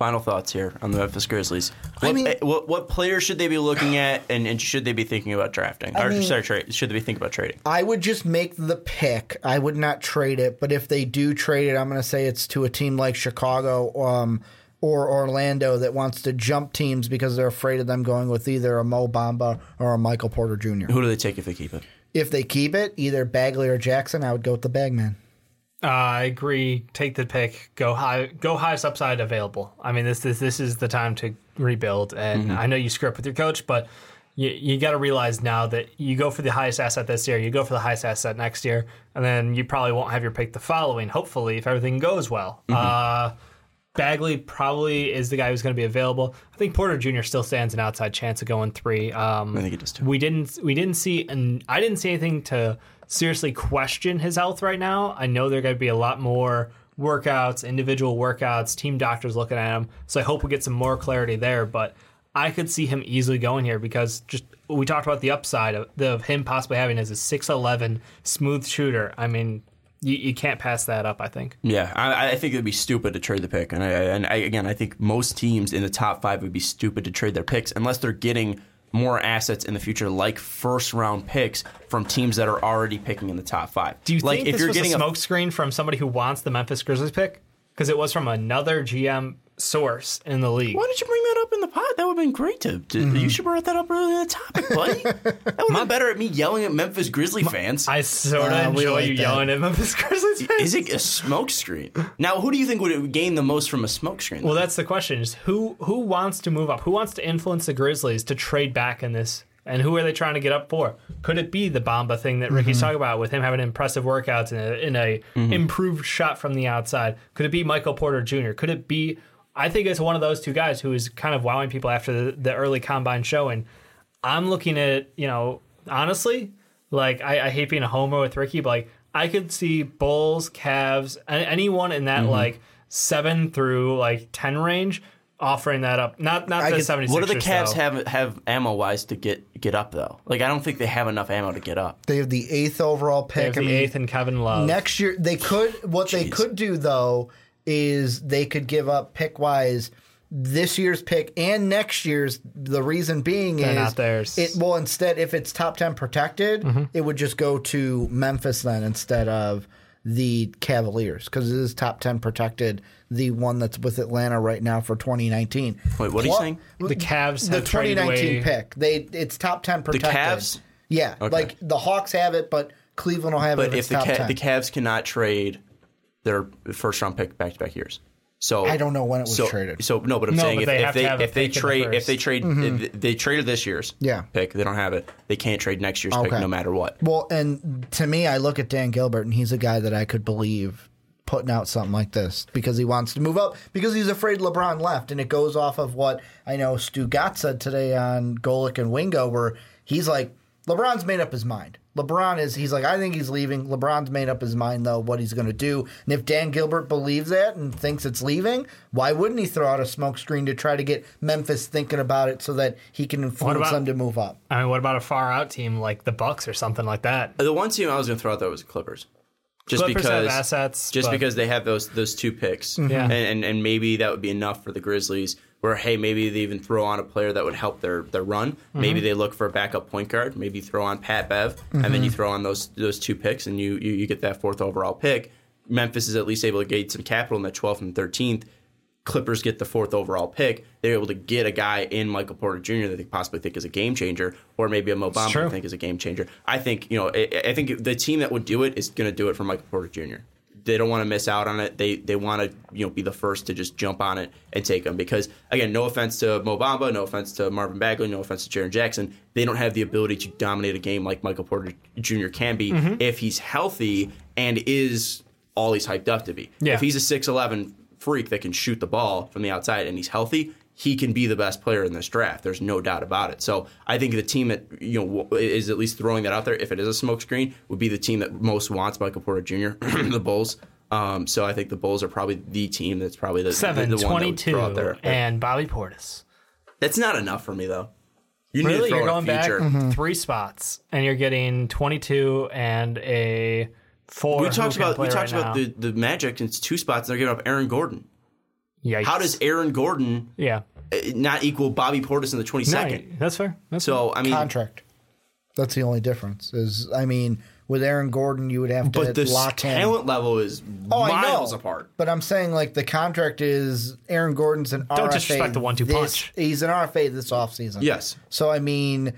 Final thoughts here on the Memphis Grizzlies. I What, mean- eh, what, what players should they be looking at, and, and should they be thinking about drafting? or mean- sorry, trade, should they be thinking about trading? I would just make the pick. I would not trade it, but if they do trade it, I'm going to say it's to a team like Chicago um, or Orlando that wants to jump teams because they're afraid of them going with either a Mo Bamba or a Michael Porter Jr. Who do they take if they keep it? If they keep it, either Bagley or Jackson, I would go with the Bagman. Uh, I agree. Take the pick. Go high. Go highest upside available. I mean, this this this is the time to rebuild. And I know you screw up with your coach, but you you got to realize now that you go for the highest asset this year, you go for the highest asset next year, and then you probably won't have your pick the following. Hopefully, if everything goes well. Uh, Bagley probably is the guy who's going to be available. I think Porter Jr. still stands an outside chance of going three. Um, I think he does too. we didn't we didn't see and I didn't see anything to seriously question his health right now. I know there are going to be a lot more workouts, individual workouts, team doctors looking at him. So I hope we get some more clarity there. But I could see him easily going here because just we talked about the upside of, of him possibly having as a 6'11 smooth shooter. I mean, you, you can't pass that up, I think. Yeah, I, I think it'd be stupid to trade the pick, and I, and I, again, I think most teams in the top five would be stupid to trade their picks unless they're getting more assets in the future, like first round picks from teams that are already picking in the top five. Do you like think if this you're was getting a a smoke from somebody who wants the Memphis Grizzlies pick? Because it was from another GM source in the league. Why did you bring that up in the pod? That would have been great to. to Mm-hmm. You should have brought that up earlier in the topic, buddy. that would have been better at me yelling at Memphis Grizzly fans. I sort of Uh, we enjoy like you that. yelling at Memphis Grizzlies fans. Is it a smoke screen? Now, who do you think would gain the most from a smoke screen? Well, that's the question: is who who wants to move up? Who wants to influence the Grizzlies to trade back in this? And who are they trying to get up for? Could it be the Bamba thing that Ricky's talking about with him having impressive workouts and a, in a improved shot from the outside? Could it be Michael Porter Jr.? Could it be? I think it's one of those two guys who is kind of wowing people after the, the early combine showing. I'm looking at you know honestly, like I, I hate being a homer with Ricky, but like I could see Bulls, Cavs, a- anyone in that mm-hmm. like seven through like ten range offering that up. Not not I the could- 76ers. what do the Cavs though. have have ammo wise to get get up though? Like I don't think they have enough ammo to get up. They have the eighth overall They have pick. I mean, eighth and Kevin Love. next year they could. What they could do though is they could give up pick wise this year's pick and next year's. The reason being They're is not theirs. It well instead if it's top ten protected, Mm-hmm. it would just go to Memphis then instead of the Cavaliers because it is top ten protected. The one that's with Atlanta right now for 2019. Wait, what are you Plu- saying? The Cavs the have traded 2019 away- pick. They it's top 10 protected. The Cavs? Yeah, Okay. like the Hawks have it, but Cleveland will have it But if if it's the top Ca- 10. the Cavs cannot trade their first round pick back to back years. So I don't know when it was so, traded. So no, but I'm No, saying but if they if have to they have a if they pick the trade if they trade if they traded this year's Mm-hmm. Yeah. pick, they don't have it. They can't trade next year's pick no matter what. Well, and to me, I look at Dan Gilbert, and he's a guy that I could believe putting out something like this because he wants to move up because he's afraid LeBron left, and it goes off of what I know Stugotz said today on Golic and Wingo, where he's like, LeBron's made up his mind. LeBron is he's like, I think he's leaving. LeBron's made up his mind though what he's going to do, and if Dan Gilbert believes that and thinks it's leaving, why wouldn't he throw out a smoke screen to try to get Memphis thinking about it so that he can influence about- them to move up? I mean, what about a far out team like the Bucks or something like that? The one team I was going to throw out though was the Clippers. Just Clippers because have assets, just but- because they have those those two picks, Yeah. and, and and maybe that would be enough for the Grizzlies. Where hey, maybe they even throw on a player that would help their their run. Mm-hmm. Maybe they look for a backup point guard. Maybe you throw on Pat Bev, and then you throw on those those two picks, and you, you you get that fourth overall pick. Memphis is at least able to get some capital in that 12th and 13th. Clippers get the fourth overall pick, they're able to get a guy in Michael Porter Jr. that they possibly think is a game changer, or maybe a Mo Bamba they think is a game changer. I think you know, I, I think the team that would do it is going to do it for Michael Porter Jr. They don't want to miss out on it. They they want to you know be the first to just jump on it and take them because again, no offense to Mo Bamba, no offense to Marvin Bagley, no offense to Jaren Jackson, they don't have the ability to dominate a game like Michael Porter Jr. can be Mm-hmm. if he's healthy and is all he's hyped up to be. Yeah. If he's a six eleven freak that can shoot the ball from the outside and he's healthy, he can be the best player in this draft. There's no doubt about it. So I think the team that you know is at least throwing that out there, if it is a smokescreen, would be the team that most wants Michael Porter Jr. the Bulls. Um, so I think the Bulls are probably the team that's probably the, Seven the, the one that would throw out twenty-two there. and Bobby Portis. That's not enough for me though. You need Really, to throw you're in a going back future. three spots, and you're getting 22 and a four. We talked about we talked right about now. the, the Magic. and It's two spots. and They're giving up Aaron Gordon. Yikes. How does Aaron Gordon yeah? uh, not equal Bobby Portis in the 22nd? No, that's fair. That's So I mean, contract. That's the only difference. Is I mean, with Aaron Gordon, you would have to but the lock him. talent level is Oh, I know. miles apart. But I'm saying like the contract is Aaron Gordon's an Don't RFA. disrespect the one-two this- punch. He's an RFA this offseason. Yes. So I mean,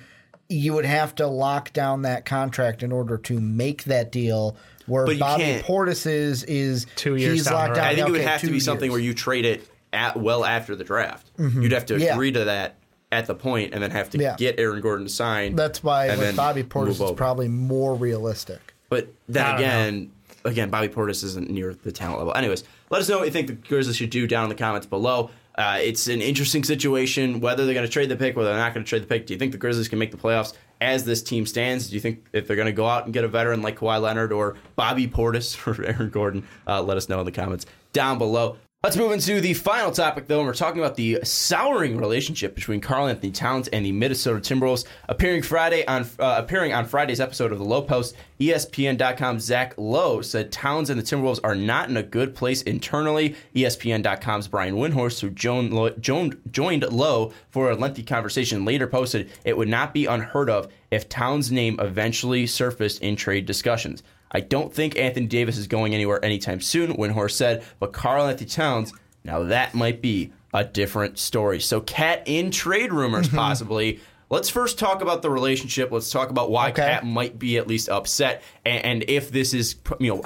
you would have to lock down that contract in order to make that deal. Where But Bobby can't- Portis is is Two years he's down locked road. down. I think it would okay, have to two be something where you trade it at well after the draft. You'd have to Mm-hmm. Yeah. agree to that at the point, and then have to Yeah. get Aaron Gordon signed. That's why and with Bobby Portis, is probably more realistic. But then I don't again, again, Bobby Portis isn't near the talent level. Anyways, let us know what you think the Grizzlies should do down in the comments below. Uh, it's an interesting situation whether they're going to trade the pick, whether they're not going to trade the pick. Do you think the Grizzlies can make the playoffs as this team stands? Do you think if they're going to go out and get a veteran like Kawhi Leonard or Bobby Portis or Aaron Gordon? Uh, let us know in the comments down below. Let's move into the final topic, though, and we're talking about the souring relationship between Karl-Anthony Towns and the Minnesota Timberwolves. Appearing Friday on uh, appearing on Friday's episode of the Low Post, ESPN.com Zach Lowe said Towns and the Timberwolves are not in a good place internally. ESPN.com's Brian Windhorst, who joined, Lo- joined, joined Lowe for a lengthy conversation, later posted it would not be unheard of if Towns' name eventually surfaced in trade discussions. I don't think Anthony Davis is going anywhere anytime soon, Windhorst said, but Karl-Anthony Towns, now that might be a different story. So, Cat in trade rumors, mm-hmm. possibly. Let's first talk about the relationship. Let's talk about why Okay. Cat might be at least upset, and, and if this is, you know,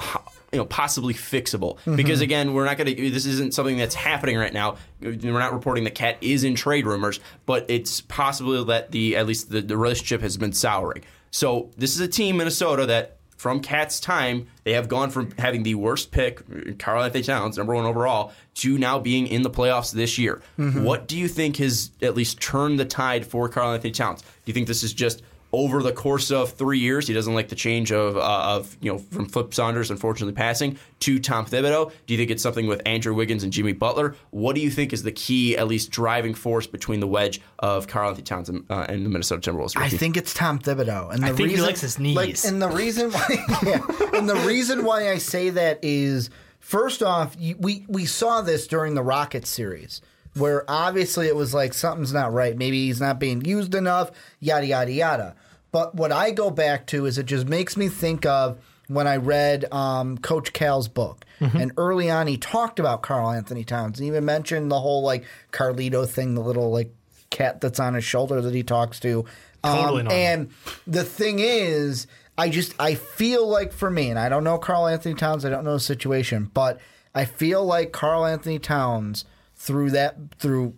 you know, possibly fixable. Mm-hmm. Because again, we're not going to. This isn't something that's happening right now. We're not reporting that Cat is in trade rumors, but it's possible that the at least the, the relationship has been souring. So this is a team, Minnesota, that from Cat's time, they have gone from having the worst pick, Karl-Anthony Towns, number one overall, to now being in the playoffs this year. Mm-hmm. What do you think has at least turned the tide for Karl-Anthony Towns? Do you think this is just over the course of three years? He doesn't like the change of, uh, of you know, from Flip Saunders unfortunately passing to Tom Thibodeau. Do you think it's something with Andrew Wiggins and Jimmy Butler? What do you think is the key, at least driving force between the wedge of Karl-Anthony Towns and, uh, and the Minnesota Timberwolves? I think it's Tom Thibodeau, and the I think he likes his Like, knees. and the reason why, yeah, and the reason why I say that is, first off, we we saw this during the Rockets series, where obviously it was like something's not right. Maybe he's not being used enough. Yada yada yada. But what I go back to is it just makes me think of when I read um, Coach Cal's book. Mm-hmm. And early on, he talked about Karl-Anthony Towns and even mentioned the whole like Carlito thing, the little like cat that's on his shoulder that he talks to. Totally Um, and the thing is, I just I feel like for me, and I don't know Karl-Anthony Towns, I don't know the situation, but I feel like Karl-Anthony Towns through that through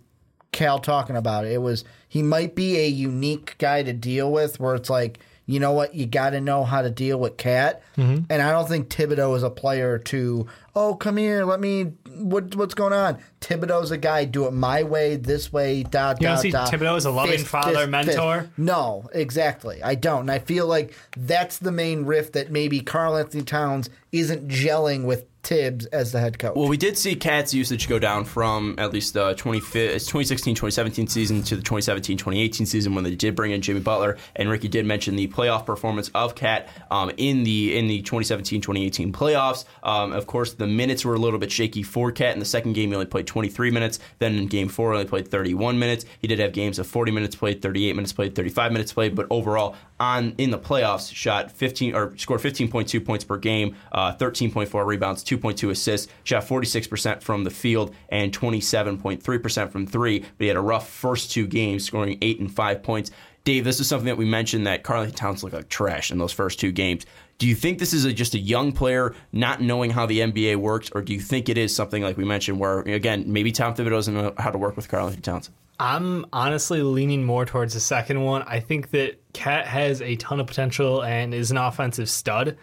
Cal talking about it, it was he might be a unique guy to deal with where it's like, you know what, you got to know how to deal with Cat. Mm-hmm. And I don't think Thibodeau is a player to, oh, come here, let me, what, what's going on? Thibodeau's a guy, do it my way, this way, dot, You don't dot, see dot. Thibodeau as a loving Fist, father, fist, mentor? fist. No, exactly. I don't. And I feel like that's the main rift that maybe Karl-Anthony Towns isn't gelling with Thibs as the head coach. Well, we did see Cat's usage go down from at least the 2016 2017 season to the 2017 2018 season when they did bring in Jimmy Butler. And Ricky did mention the playoff performance of Cat um, in the in the 2017 2018 playoffs. Um, of course, the minutes were a little bit shaky for Cat. In the second game, he only played 23 minutes. Then in game four, he only played 31 minutes. He did have games of 40 minutes played, 38 minutes played, 35 minutes played. But overall, on in the playoffs, shot 15 or scored 15.2 points per game, uh, 13.4 rebounds, 2.2 assists, shot 46% from the field and 27.3% from three. But he had a rough first two games, scoring eight and five points. Dave, this is something that we mentioned that Karl-Anthony Towns looked like trash in those first two games. Do you think this is a, just a young player not knowing how the NBA works, or do you think it is something like we mentioned where, again, maybe Tom Thibodeau doesn't know how to work with Karl-Anthony Towns? I'm honestly leaning more towards the second one. I think that Cat has a ton of potential and is an offensive stud.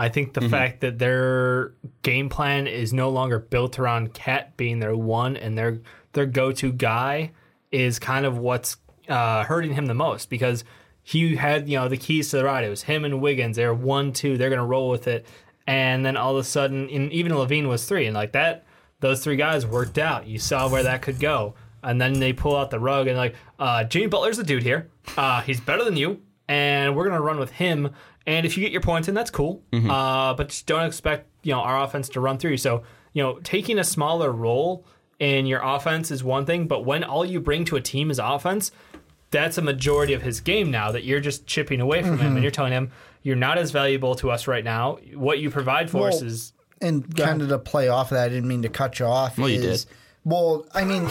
I think the fact that their game plan is no longer built around Cat being their one and their their go to guy is kind of what's uh, hurting him the most because he had you know the keys to the ride. It was him and Wiggins. They're one two. They're gonna roll with it, and then all of a sudden, and even LaVine was three, and like that, those three guys worked out. You saw where that could go, and then they pull out the rug and like uh, Jimmy Butler's the dude here. Uh, he's better than you, and we're gonna run with him. And if you get your points in, that's cool. Uh, but just don't expect you know our offense to run through you. So you know taking a smaller role in your offense is one thing, but when all you bring to a team is offense, that's a majority of his game now that you're just chipping away from him and you're telling him you're not as valuable to us right now. What you provide for us is and kind of to play off of that, I didn't mean to cut you off. Well, you did. Well, I mean,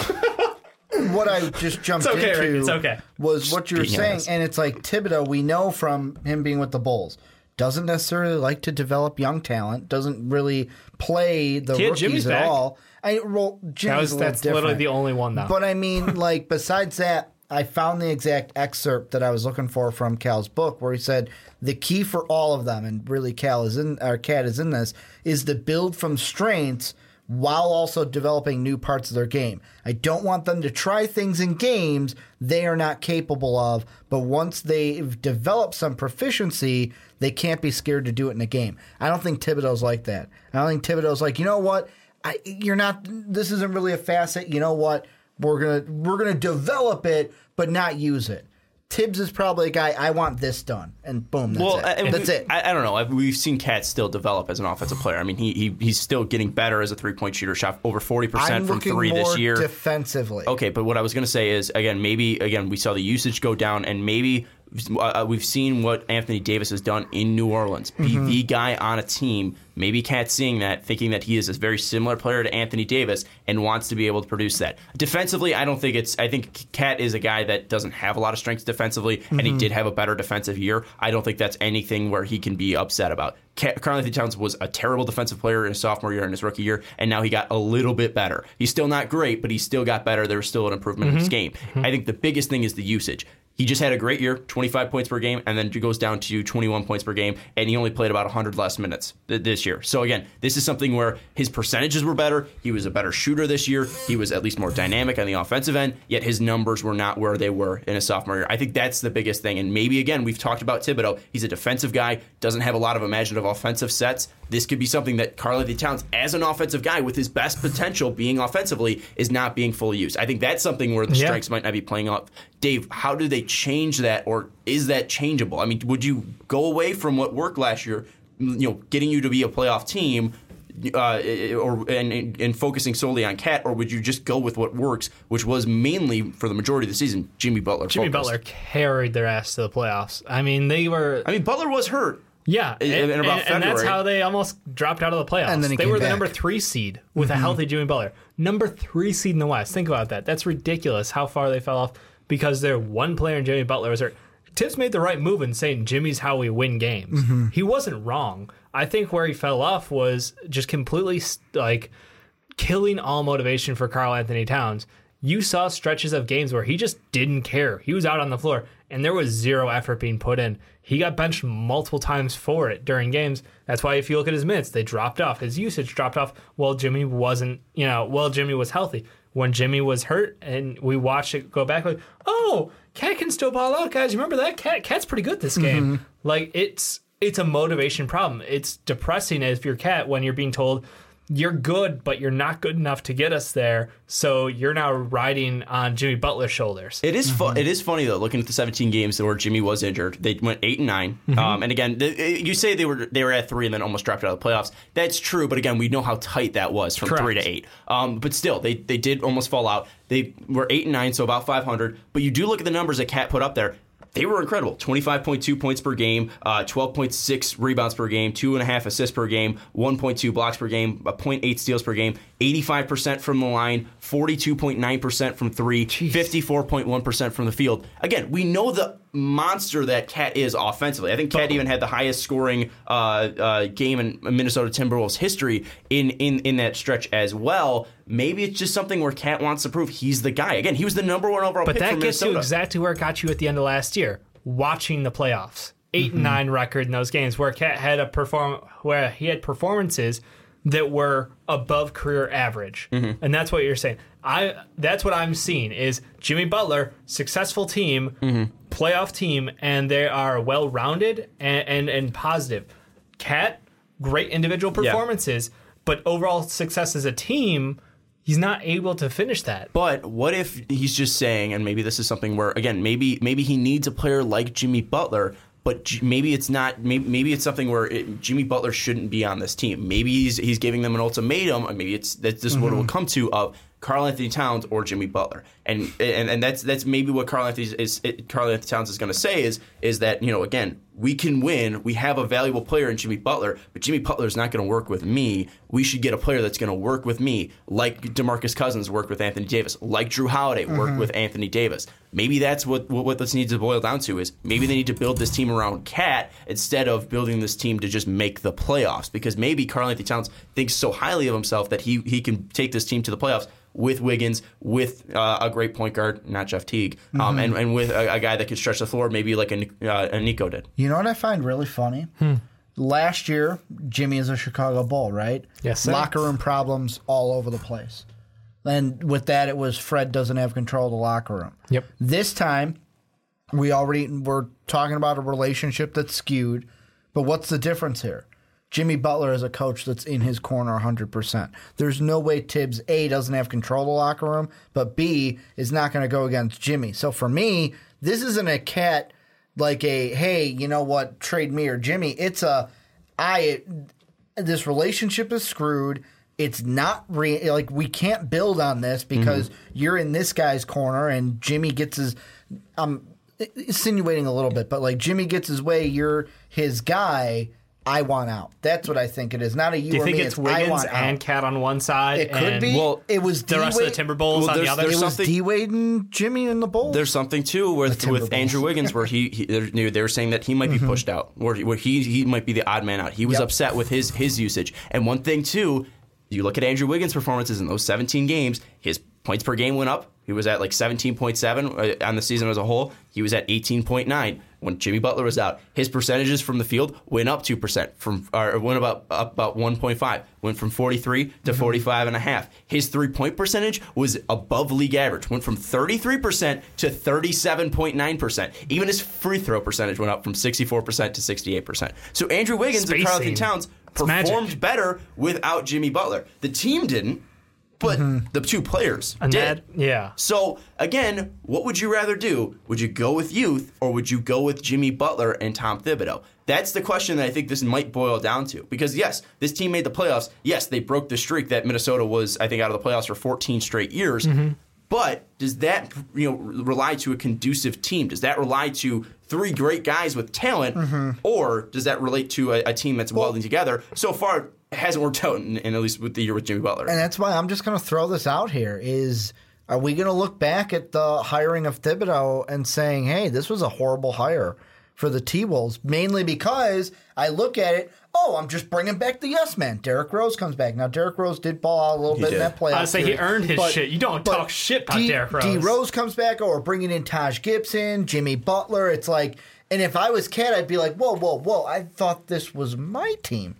what I just jumped It's okay, into Rick, it's okay. was what you were Being saying, honest. and it's like Thibodeau. We know from him being with the Bulls, doesn't necessarily like to develop young talent. Doesn't really play the He had rookies Jimmy's at back. all. I well, Jimmy's that was a little that's literally different. the only one though. But I mean, like, besides that, I found the exact excerpt that I was looking for from Cal's book, where he said the key for all of them, and really Cal is in, or Cat is in this, is to build from strengths while also developing new parts of their game. I don't want them to try things in games they are not capable of, but once they've developed some proficiency, they can't be scared to do it in a game. I don't think Thibodeau's like that. I don't think Thibodeau's like, you know what? I, you're not. This isn't really a facet. You know what? We're gonna we're gonna develop it, but not use it. Thibs is probably a guy. I want this done, and boom, that's Well, it. and that's we- it. I, I don't know. I've- We've seen Cat still develop as an offensive player. I mean, he, he he's still getting better as a three point shooter. Shot over forty percent from three this year. defensively. Okay, but what I was going to say is again, maybe again we saw the usage go down, and maybe uh, we've seen what Anthony Davis has done in New Orleans. Be Mm-hmm. the guy on a team. Maybe Cat seeing that, thinking that he is a very similar player to Anthony Davis, and wants to be able to produce that. Defensively, I don't think it's. I think Cat is a guy that doesn't have a lot of strengths defensively, and Mm-hmm. he did have a better defensive year. I don't think that's anything where he can be upset about. Karl-Anthony Towns was a terrible defensive player in his sophomore year and his rookie year, and now he got a little bit better. He's still not great, but he still got better. There was still an improvement in his game. I think the biggest thing is the usage. He just had a great year, 25 points per game, and then it goes down to 21 points per game, and he only played about 100 less minutes th- this year. So again, this is something where his percentages were better. He was a better shooter this year. He was at least more dynamic on the offensive end, yet his numbers were not where they were in his sophomore year. I think that's the biggest thing. And maybe again, we've talked about Thibodeau. He's a defensive guy, doesn't have a lot of imaginative offensive sets. This could be something that Carly Anthony Towns, as an offensive guy with his best potential being offensively, is not being fully used. I think that's something where the Yeah. strengths might not be playing up. Dave, how do they change that, or is that changeable? I mean, would you go away from what worked last year, you know, getting you to be a playoff team, uh, or and, and focusing solely on Cat, or would you just go with what works, which was mainly for the majority of the season, Jimmy Butler? Jimmy focused? Butler carried their ass to the playoffs. I mean, they were I mean, Butler was hurt. Yeah, in- and, in about and- and that's how they almost dropped out of the playoffs. And then they came were the number three seed with a healthy Jimmy Butler. Number three seed in the West. Think about that. That's ridiculous how far they fell off because their one player in Jimmy Butler was hurt. Tips made the right move in saying Jimmy's how we win games. Mm-hmm. He wasn't wrong. I think where he fell off was just completely like killing all motivation for Karl-Anthony Towns. You saw stretches of games where he just didn't care. He was out on the floor and there was zero effort being put in. He got benched multiple times for it during games. That's why if you look at his minutes, they dropped off. His usage dropped off while Jimmy wasn't, you know, while Jimmy was healthy. When Jimmy was hurt and we watched it go back like, "Oh, Cat can still ball out, guys. Remember that? Cat Cat's pretty good this game." Mm-hmm. Like it's it's a motivation problem. It's depressing if you're Cat when you're being told you're good, but you're not good enough to get us there. So you're now riding on Jimmy Butler's shoulders. It is fu- it is funny though looking at the 17 games where Jimmy was injured. They went 8 and 9. Um, and again, the, you say they were they were at 3 and then almost dropped out of the playoffs. That's true, but again, we know how tight that was from 3 to 8. Um, but still, they they did almost fall out. They were 8 and 9, so about 500. But you do look at the numbers that Cat put up there. They were incredible. 25.2 points per game, uh, 12.6 rebounds per game, 2.5 assists per game, 1.2 blocks per game, a 0.8 steals per game, 85% from the line, 42.9% from three, 54.1% from the field. Again, we know the monster that Cat is offensively. I think Cat even had the highest scoring uh, uh, game in Minnesota Timberwolves history in, in, in that stretch as well. Maybe it's just something where Cat wants to prove he's the guy. Again, he was the number one overall But pick that gets Minnesota. you exactly where it got you at the end of last year. Watching the playoffs, 8 and nine record in those games, where Cat had a perform where he had performances that were above career average, and that's what you're saying. I that's what I'm seeing is Jimmy Butler, successful team, mm-hmm. playoff team, and they are well rounded and, and and positive. Cat, great individual performances, but overall success as a team. He's not able to finish that. But what if he's just saying, and maybe this is something where again, maybe maybe he needs a player like Jimmy Butler, but maybe it's not. Maybe, maybe it's something where it, Jimmy Butler shouldn't be on this team. Maybe he's he's giving them an ultimatum, and maybe it's that's just what it will mm-hmm. come to of Karl-Anthony Towns or Jimmy Butler, and and, and that's that's maybe what Karl-Anthony is Karl-Anthony Towns is going to say is is that you know again we can win. We have a valuable player in Jimmy Butler, but Jimmy Butler is not going to work with me. We should get a player that's going to work with me, like DeMarcus Cousins worked with Anthony Davis, like Jrue Holiday worked mm-hmm. with Anthony Davis. Maybe that's what, what what this needs to boil down to is maybe they need to build this team around Cat instead of building this team to just make the playoffs. Because maybe Karl-Anthony Towns thinks so highly of himself that he he can take this team to the playoffs with Wiggins, with uh, a great point guard, not Jeff Teague, um, and, and with a, a guy that can stretch the floor, maybe like a, uh, a Nico did. You know what I find really funny? last year, Jimmy is a Chicago Bull, right? Yes, sir. Locker room problems all over the place. And with that, it was Fred doesn't have control of the locker room. Yep. This time, we already we're talking about a relationship that's skewed. But what's the difference here? Jimmy Butler is a coach that's in his corner 100%. There's no way Thibs, A, doesn't have control of the locker room, but B, is not going to go against Jimmy. So for me, this isn't a cat like a, hey, you know what, trade me or Jimmy. It's a, I, this relationship is screwed. It's not re- like we can't build on this because mm-hmm. you're in this guy's corner and Jimmy gets his. I'm insinuating a little bit, but like Jimmy gets his way, you're his guy. I want out. That's what I think it is. Not a you Do you or think me. it's I Wiggins want and. Cat on one side? It could and be. Well, it was the rest of the D-Wade- Timberwolves Well, on the there's- other. It was D Wade and Jimmy in the Bulls. There's something too with with Andrew Wiggins where he, he they're- you know, they were saying that he might be mm-hmm. pushed out, where he, where he he might be the odd man out. He was Yep. upset with his his usage. And one thing too, you look at Andrew Wiggins' performances in those 17 games, his points per game went up. He was at like 17.7 uh, on the season as a whole. He was at 18.9 when Jimmy Butler was out. His percentages from the field went up 2% from or went about up about 1.5. Went from 43 to 45 and a half. His three-point percentage was above league average. Went from 33% to 37.9%. Even his free throw percentage went up from 64% to 68%. So Andrew Wiggins and Spacing. Carlton Towns It's magic. performed better without Jimmy Butler. The team didn't, but mm-hmm. the two players and did. that, yeah. So again, what would you rather do? Would you go with youth or would you go with Jimmy Butler and Tom Thibodeau? That's the question that I think this might boil down to. Because yes, this team made the playoffs. Yes, they broke the streak that Minnesota was, I think, out of the playoffs for 14 straight years. Mm-hmm. But does that you know rely to a conducive team? Does that rely to three great guys with talent, mm-hmm. or does that relate to a, a team that's welding together? So far, it hasn't worked out, in, in at least with the year with Jimmy Butler. And that's why I'm just going to throw this out here: is are we going to look back at the hiring of Thibodeau and saying, "Hey, this was a horrible hire for the T Wolves"? Mainly because I look at it. Oh, I'm just bringing back the yes man. Derrick Rose comes back now. Derrick Rose did ball out a little bit in that playoff. I would say he earned his but- shit. You don't talk shit about D, Derrick Rose. D Rose comes back, or bringing in Taj Gibson, Jimmy Butler. It's like, and if I was Cat, I'd be like, "Whoa, whoa, whoa! I thought this was my team."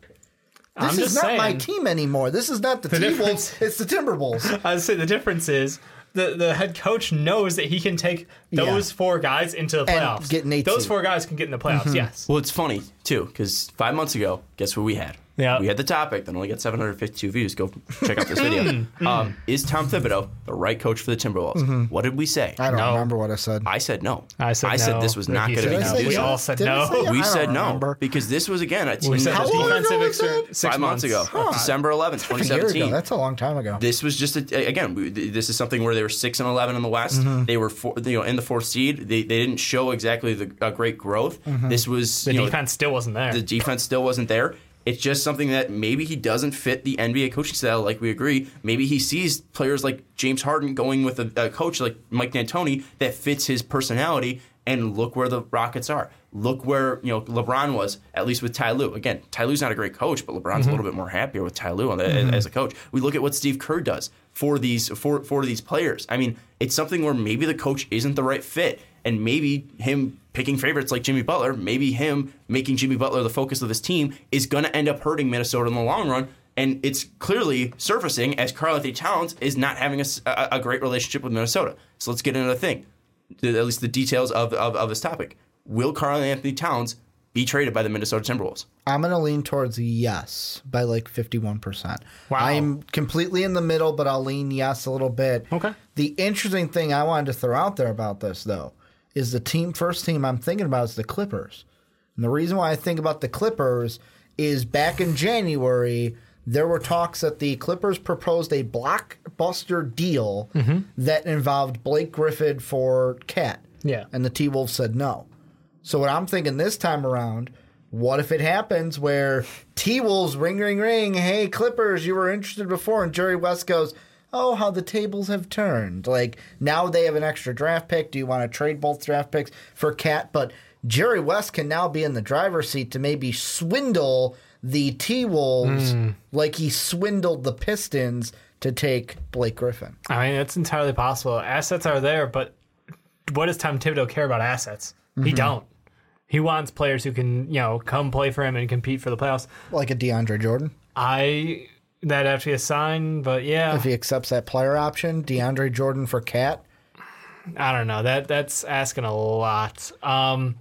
This I'm is just not my team anymore. This is not the, The T Wolves. It's the Timberwolves. I would say the difference is the the head coach knows that he can take those Yeah. four guys into the And playoffs. get an eight those seed. four guys can get in the playoffs. Mm-hmm. Yes. Well, it's funny too because five months ago, guess what we had? Yeah. we had the topic that only got 752 views. Go check out this video. Hmm. um, is Tom Thibodeau the right coach for the Timberwolves? What did we say? I don't No. remember what I said. I said no. I said no. this was not he going to said be no. Did I say We conducive. all said Did I no. say yeah? We don't said no remember. because this was again a team. Said that his was long defensive ago was exer- that? six five months, ago, December 11th, a year 2017. That's a long time ago. This was just a, again. we- This is something where they were six and eleven in the West. Mm-hmm. They were four, you know in the fourth seed. They, they didn't show exactly the uh, great growth. Mm-hmm. This was The you know, defense still wasn't there. the defense still wasn't there. It's just something that maybe he doesn't fit the NBA coaching style, like we agree. Maybe he sees players like James Harden going with a, a coach like Mike D'Antoni that fits his personality. And look where the Rockets are. Look where you know LeBron was, at least with Ty Lue. Again, Ty Lue's not a great coach, but LeBron's a mm-hmm. little bit more happier with Ty Lue on the, mm-hmm. as a coach. We look at what Steve Kerr does for these for for these players. I mean, it's something where maybe the coach isn't the right fit, and maybe him picking favorites like Jimmy Butler, maybe him making Jimmy Butler the focus of this team is going to end up hurting Minnesota in the long run. And it's clearly surfacing as Karl-Anthony Towns is not having a great relationship with Minnesota. So let's get into the thing, the, at least the details of, of, of this topic. Will Karl-Anthony Towns be traded by the Minnesota Timberwolves? I'm going to lean towards yes by like 51%. Wow. I'm completely in the middle, but I'll lean yes a little bit. Okay. The interesting thing I wanted to throw out there about this, though, is the team first team I'm thinking about is the Clippers. And the reason why I think about the Clippers is back in January, there were talks that the Clippers proposed a blockbuster deal mm-hmm. that involved Blake Griffin for Cat. Yeah. And the T Wolves said no. So what I'm thinking this time around, what if it happens where T Wolves ring ring ring, hey Clippers, you were interested before, and Jerry West goes, Oh, how the tables have turned. Like now they have an extra draft pick. Do you want to trade both draft picks for Cat? But Jerry West can now be in the driver's seat to maybe swindle the T Wolves like he swindled the Pistons to take Blake Griffin. I mean, it's entirely possible. Assets are there, but what does Tom Thibodeau care about assets? Mm-hmm. He don't. He wants players who can, you know, come play for him and compete for the playoffs. Like a DeAndre Jordan. I that have to be a sign, but yeah, If he accepts that player option, DeAndre Jordan for Cat. I don't know. That that's asking a lot. Um,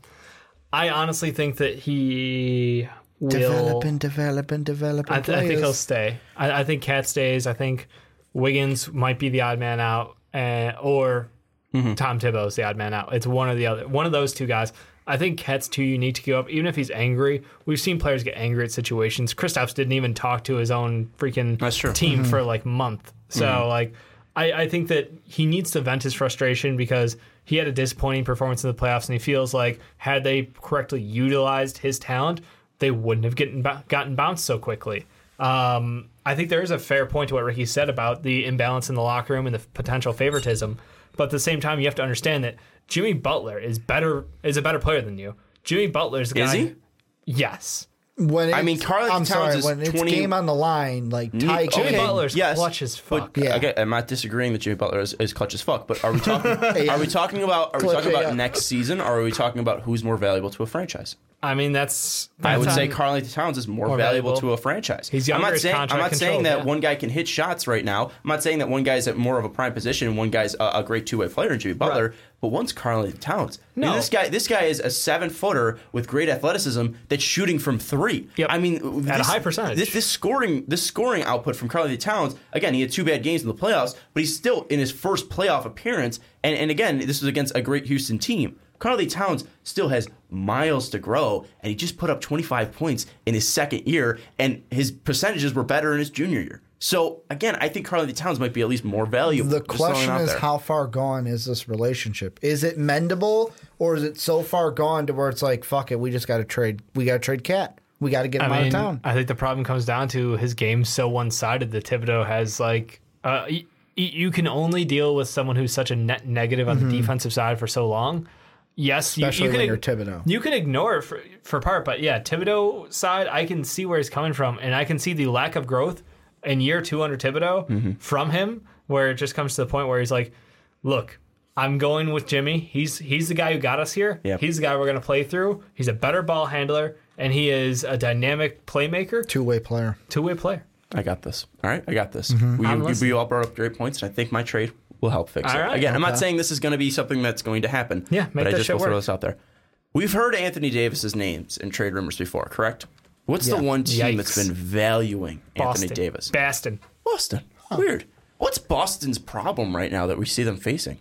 I honestly think that he will. Developing, developing, developing. I, th- I think he'll stay. I, I think Cat stays. I think Wiggins might be the odd man out, uh, or Tom Thibodeau's the odd man out. It's one or the other. One of those two guys. I think Cat's too unique to give up. Even if he's angry, we've seen players get angry at situations. Kristaps didn't even talk to his own freaking That's true. team for like a month. So like, I, I think that he needs to vent his frustration because he had a disappointing performance in the playoffs, and he feels like had they correctly utilized his talent, they wouldn't have gotten gotten bounced so quickly. Um, I think there is a fair point to what Ricky said about the imbalance in the locker room and the potential favoritism. But at the same time, you have to understand that Jimmy Butler is better is a better player than you. Jimmy Butler's the Is guy. he? Yes. When I mean, it's- Karl-Anthony I'm sorry, Towns is when it's 20 game on the line, like Ty Jimmy King- Butler's yes, clutch as fuck. But Yeah. again, I'm not disagreeing that Jimmy Butler is, is clutch as fuck. But are we talking? Are we talking about? Are we talking about AF. next season? Or are we talking about who's more valuable to a franchise? I mean, that's, I would say on- Carl Anthony Towns is more, More valuable, valuable. to a franchise. He's I'm younger, not his saying I'm contract not saying that yeah. one guy can hit shots right now. I'm not saying that one guy's at more of a prime position and one guy's a, a great two way player in Jimmy Butler. But one's Karl-Anthony Towns. I mean, No. this guy this guy is a seven footer with great athleticism that's shooting from three. Yep. I mean, At a high percentage. This, this scoring this scoring output from Karl-Anthony Towns. Again, he had two bad games in the playoffs, but he's still in his first playoff appearance. And and again, this was against a great Houston team. Carly Towns still has miles to grow, and he just put up 25 points in his second year, and his percentages were better in his junior year. So again, I think Carly Towns might be at least more valuable. The Just throwing it question is, there. how far gone is this relationship? Is it mendable, or is it so far gone to where it's like, fuck it, we just got to trade, we got to trade Cat, we got to get him I out mean, of town. I think the problem comes down to his game's so one sided that Thibodeau has like uh, y- you can only deal with someone who's such a net negative on the defensive side for so long. Yes, you, Mm-hmm. Especially you can when you're Thibodeau. You can ignore it for, for part, but yeah, Thibodeau side, I can see where he's coming from, and I can see the lack of growth in year two under Thibodeau Mm-hmm. from him, where it just comes to the point where he's like, "Look, I'm going with Jimmy. He's he's the guy who got us here. Yep. He's the guy we're going to play through. He's a better ball handler, and he is a dynamic playmaker, Two way player. two way player. I got this. All right, I got this. Mm-hmm. We, I'm we, we all brought up great points, and I think my trade will help fix All it. right, Again, I'm not saying this is going to be something that's going to happen. Yeah, make but I just shit will throw work. this out there. We've heard Anthony Davis's names in trade rumors before, correct? What's the one team that's been valuing Boston, Anthony Davis? Boston. Boston. Weird. What's Boston's problem right now that we see them facing?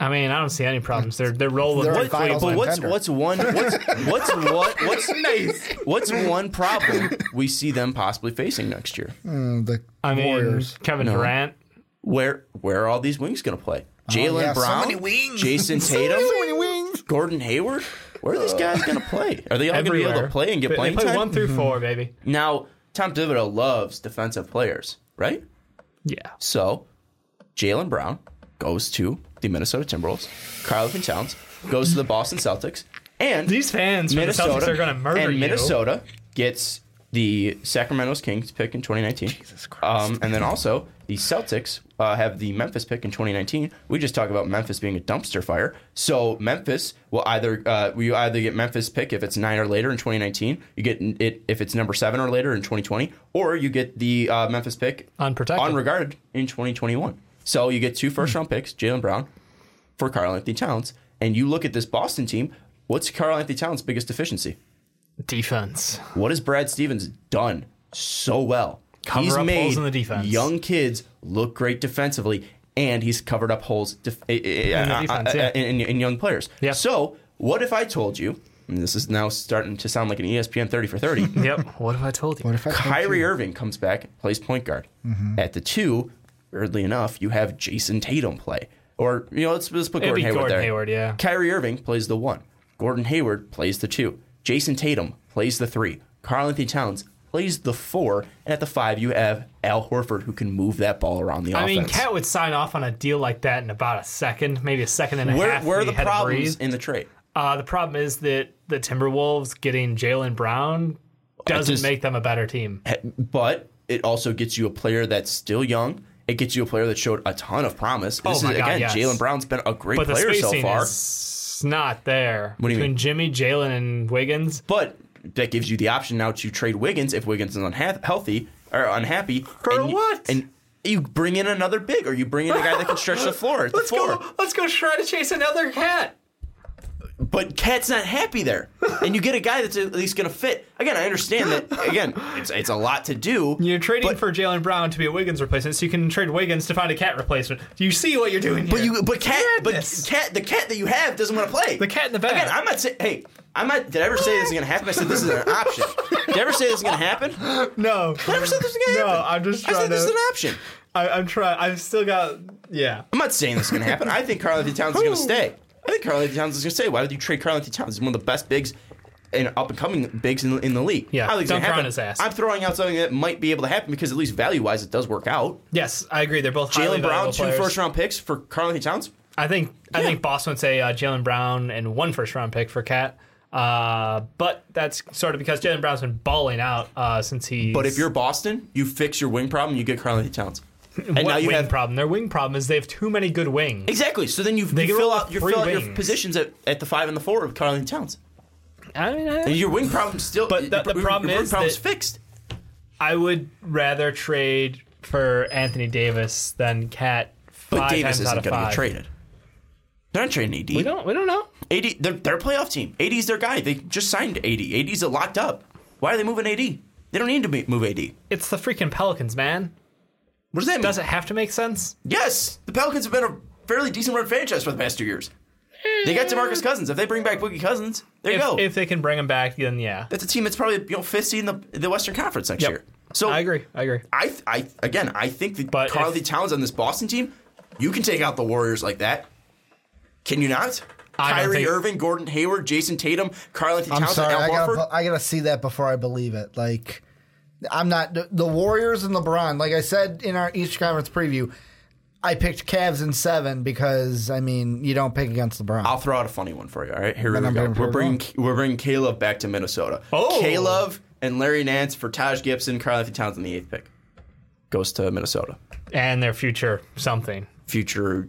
I mean, I don't see any problems. They're they're rolling. They're a quickly. finals But what's contender. what's one what's what's what what's what's one problem we see them possibly facing next year? Mm, the I mean, Warriors. Kevin Durant. Where where are all these wings going to play? Jaylen Oh, yeah, so Brown, many wings. Jayson So Tatum, many wings. Gordon Hayward. Where are these guys going to play? Are they all going to be able to play and get They- playing They play time? one through four, baby. Now, Tom Thibodeau loves defensive players, right? Yeah. So, Jaylen Brown goes to the Minnesota Timberwolves. Karl-Anthony Towns goes to the Boston Celtics, and These fans from the Minnesota Celtics are going to murder and you. Minnesota gets the Sacramento Kings pick in 2019. Jesus Christ. Um, and then also the Celtics uh, have the Memphis pick in 2019. We just talk about Memphis being a dumpster fire. So Memphis will either uh, you either get Memphis pick if it's nine or later in 2019. You get it if it's number seven or later in 2020, or you get the uh, Memphis pick Unprotected. unregarded in 2021. So you get two first hmm. round picks, Jaylen Brown for Karl-Anthony Towns, and you look at this Boston team. What's Karl-Anthony Towns' biggest deficiency? Defense. What has Brad Stevens done so well? Cover he's up made holes in the defense. young kids look great defensively, and he's covered up holes def- in, the uh, uh, defense, uh, yeah. in, in young players. Yeah. So, what if I told you, and this is now starting to sound like an ESPN 30 for 30, Yep. What have I told you? What if I told Kyrie you- Irving comes back, plays point guard. Mm-hmm. At the two, weirdly enough, you have Jayson Tatum play. Or, you know, let's, let's put It'd Gordon be Hayward Gordon there. Hayward, yeah. Kyrie Irving plays the one. Gordon Hayward plays the two. Jayson Tatum plays the three. Karl-Anthony Towns plays the four. And at the five, you have Al Horford who can move that ball around the I offense. mean, Cat would sign off on a deal like that in about a second, maybe a second and a where, half. where are the he had to problems in the trade? Uh, the problem is that the Timberwolves getting Jaylen Brown doesn't just- make them a better team. But it also gets you a player that's still young. It gets you a player that showed a ton of promise. Oh This my is, God, again, yes. Jaylen Brown's been a great But the player so far. it's not there What do you between mean? Jimmy, Jaylen, and Wiggins. But that gives you the option now to trade Wiggins if Wiggins is unhealthy or unhappy. For and you- what? and you bring in another big, or you bring in a guy that can stretch the floor. Let's floor. go. Let's go try to chase another cat. But Cat's not happy there, and you get a guy that's at least going to fit. Again, I understand that. Again, it's it's a lot to do. You're trading but, for Jaylen Brown to be a Wiggins replacement, so you can trade Wiggins to find a cat replacement. Do you see what you're doing here? But you, but cat, but cat, the cat that you have doesn't want to play. The cat in the bag. Again, I'm not saying. Hey, I'm not. Did I ever say this is going to happen? I said this is an option. Did I ever say this is going to happen? Did no, I ever say this is going to No, happen? No, I'm just I said this is an option. I, I'm trying. I've still got. Yeah. I'm not saying this is going to happen. I think Karl-Anthony Towns is going to stay. I think Karl-Anthony Towns is going to say, Why would you trade Karl-Anthony Towns? He's one of the best bigs and up and coming bigs in the, in the league. Yeah, I don't think it's don't gonna throw happen. on his ass. I'm throwing out something that might be able to happen because at least value wise, it does work out. Yes, I agree. They're both Jaylen Brown, two first round picks for Karl-Anthony Towns. I think I think Boston would say uh, Jaylen Brown and one first round pick for Cat. Uh, but that's sort of because Jaylen Brown's been balling out uh, since he. But if you're Boston, you fix your wing problem, you get Karl-Anthony Towns. And what now you wing have problem, their wing problem is they have too many good wings. exactly. So then you, They you can fill roll out you three fill out your wings. positions at, at the five and the four with Karl Towns. I mean, I- And your wing problem still. But the- the your- problem your wing is problem's that- fixed. I would rather trade for Anthony Davis than Cat. But five Davis times out isn't of going to get five. traded. They're not trading AD. We don't. We don't know. AD, they're, they're a playoff team. AD is their guy. They just signed AD. AD's a locked up. Why are they moving AD? They don't need to be- move AD. It's the freaking Pelicans, man. What does that mean? Does it have to make sense? Yes, the Pelicans have been a fairly decent run franchise for the past two years. They got DeMarcus Cousins. If they bring back Boogie Cousins, there you If, go. if they can bring him back, then yeah. That's a team that's probably you know fifth seed in the, the Western Conference next Yep. year. So I agree. I agree. I, I again, I think that But Karl if- Towns on this Boston team, you can take out the Warriors like that. Can you not? I don't Kyrie think- Irving, Gordon Hayward, Jayson Tatum, Karl-Anthony I'm Towns, sorry, and I Al gotta, Horford. I gotta see that before I believe it. Like, I'm not the, the Warriors and LeBron. Like I said in our East Conference preview, I picked Cavs in seven because I mean you don't pick against LeBron. I'll throw out a funny one for you. All right, here Then we I'm go. We're bringing K-Love we're bringing K-Love back to Minnesota. Oh. K-Love and Larry Nance for Taj Gibson, Karl-Anthony Towns in the eighth pick goes to Minnesota. And their future something. Future,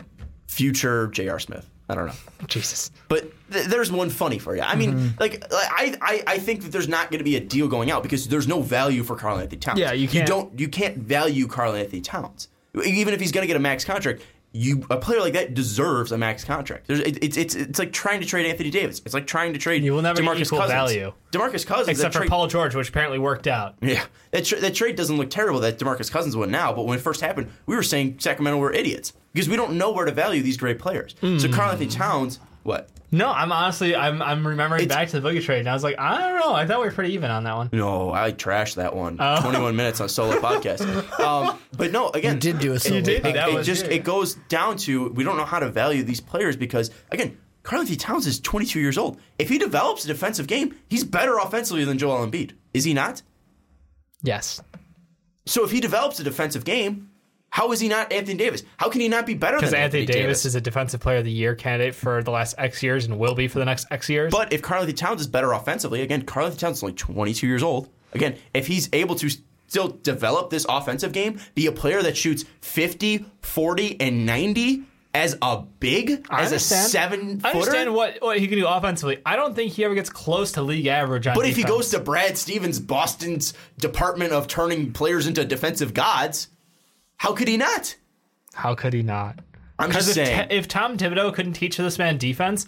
future J.R. Smith. I don't know. Jesus. But th- there's one funny for you. I mean, Mm-hmm. like, I, I, I think that there's not going to be a deal going out because there's no value for Karl-Anthony Towns. Yeah, you can't- don't, you can't value Karl-Anthony Towns. Even if he's going to get a max contract, you a player like that deserves a max contract. There's, it, it's, it's, it's like trying to trade Anthony Davis. It's like trying to trade. You will never DeMarcus equal Cousins. value. Demarcus Cousins, Except for trade- Paul George, which apparently worked out. Yeah, that, tra- that trade doesn't look terrible that Demarcus Cousins won now, but when it first happened, we were saying Sacramento were idiots because we don't know where to value these great players. So Karl-Anthony Towns, what? No, I'm honestly, I'm, I'm remembering It's- back to the Boogie trade, and I was like, I don't know. I thought we were pretty even on that one. No, I trashed that one. Oh. 21 minutes on solo podcast. Um, but no, again, you did do a solo You did. pod. It, That it was just good. it goes down to we don't know how to value these players because again, Karl-Anthony Towns is 22 years old. If he develops a defensive game, he's better offensively than Joel Embiid. Is he not? Yes. So if he develops a defensive game, how is he not Anthony Davis? How can he not be better than Because Anthony Davis? Davis is a defensive player of the year candidate for the last X years and will be for the next X years. But if Karl-Anthony Towns is better offensively, again, Karl-Anthony Towns is only 22 years old. Again, if he's able to still develop this offensive game, be a player that shoots 50, 40, and 90 as a big, I as a understand. seven I understand what, what he can do offensively. I don't think he ever gets close to league average on But if he defense. goes to Brad Stevens, Boston's department of turning players into defensive gods, how could he not? How could he not? I'm Because just if, saying. if Tom Thibodeau couldn't teach this man defense,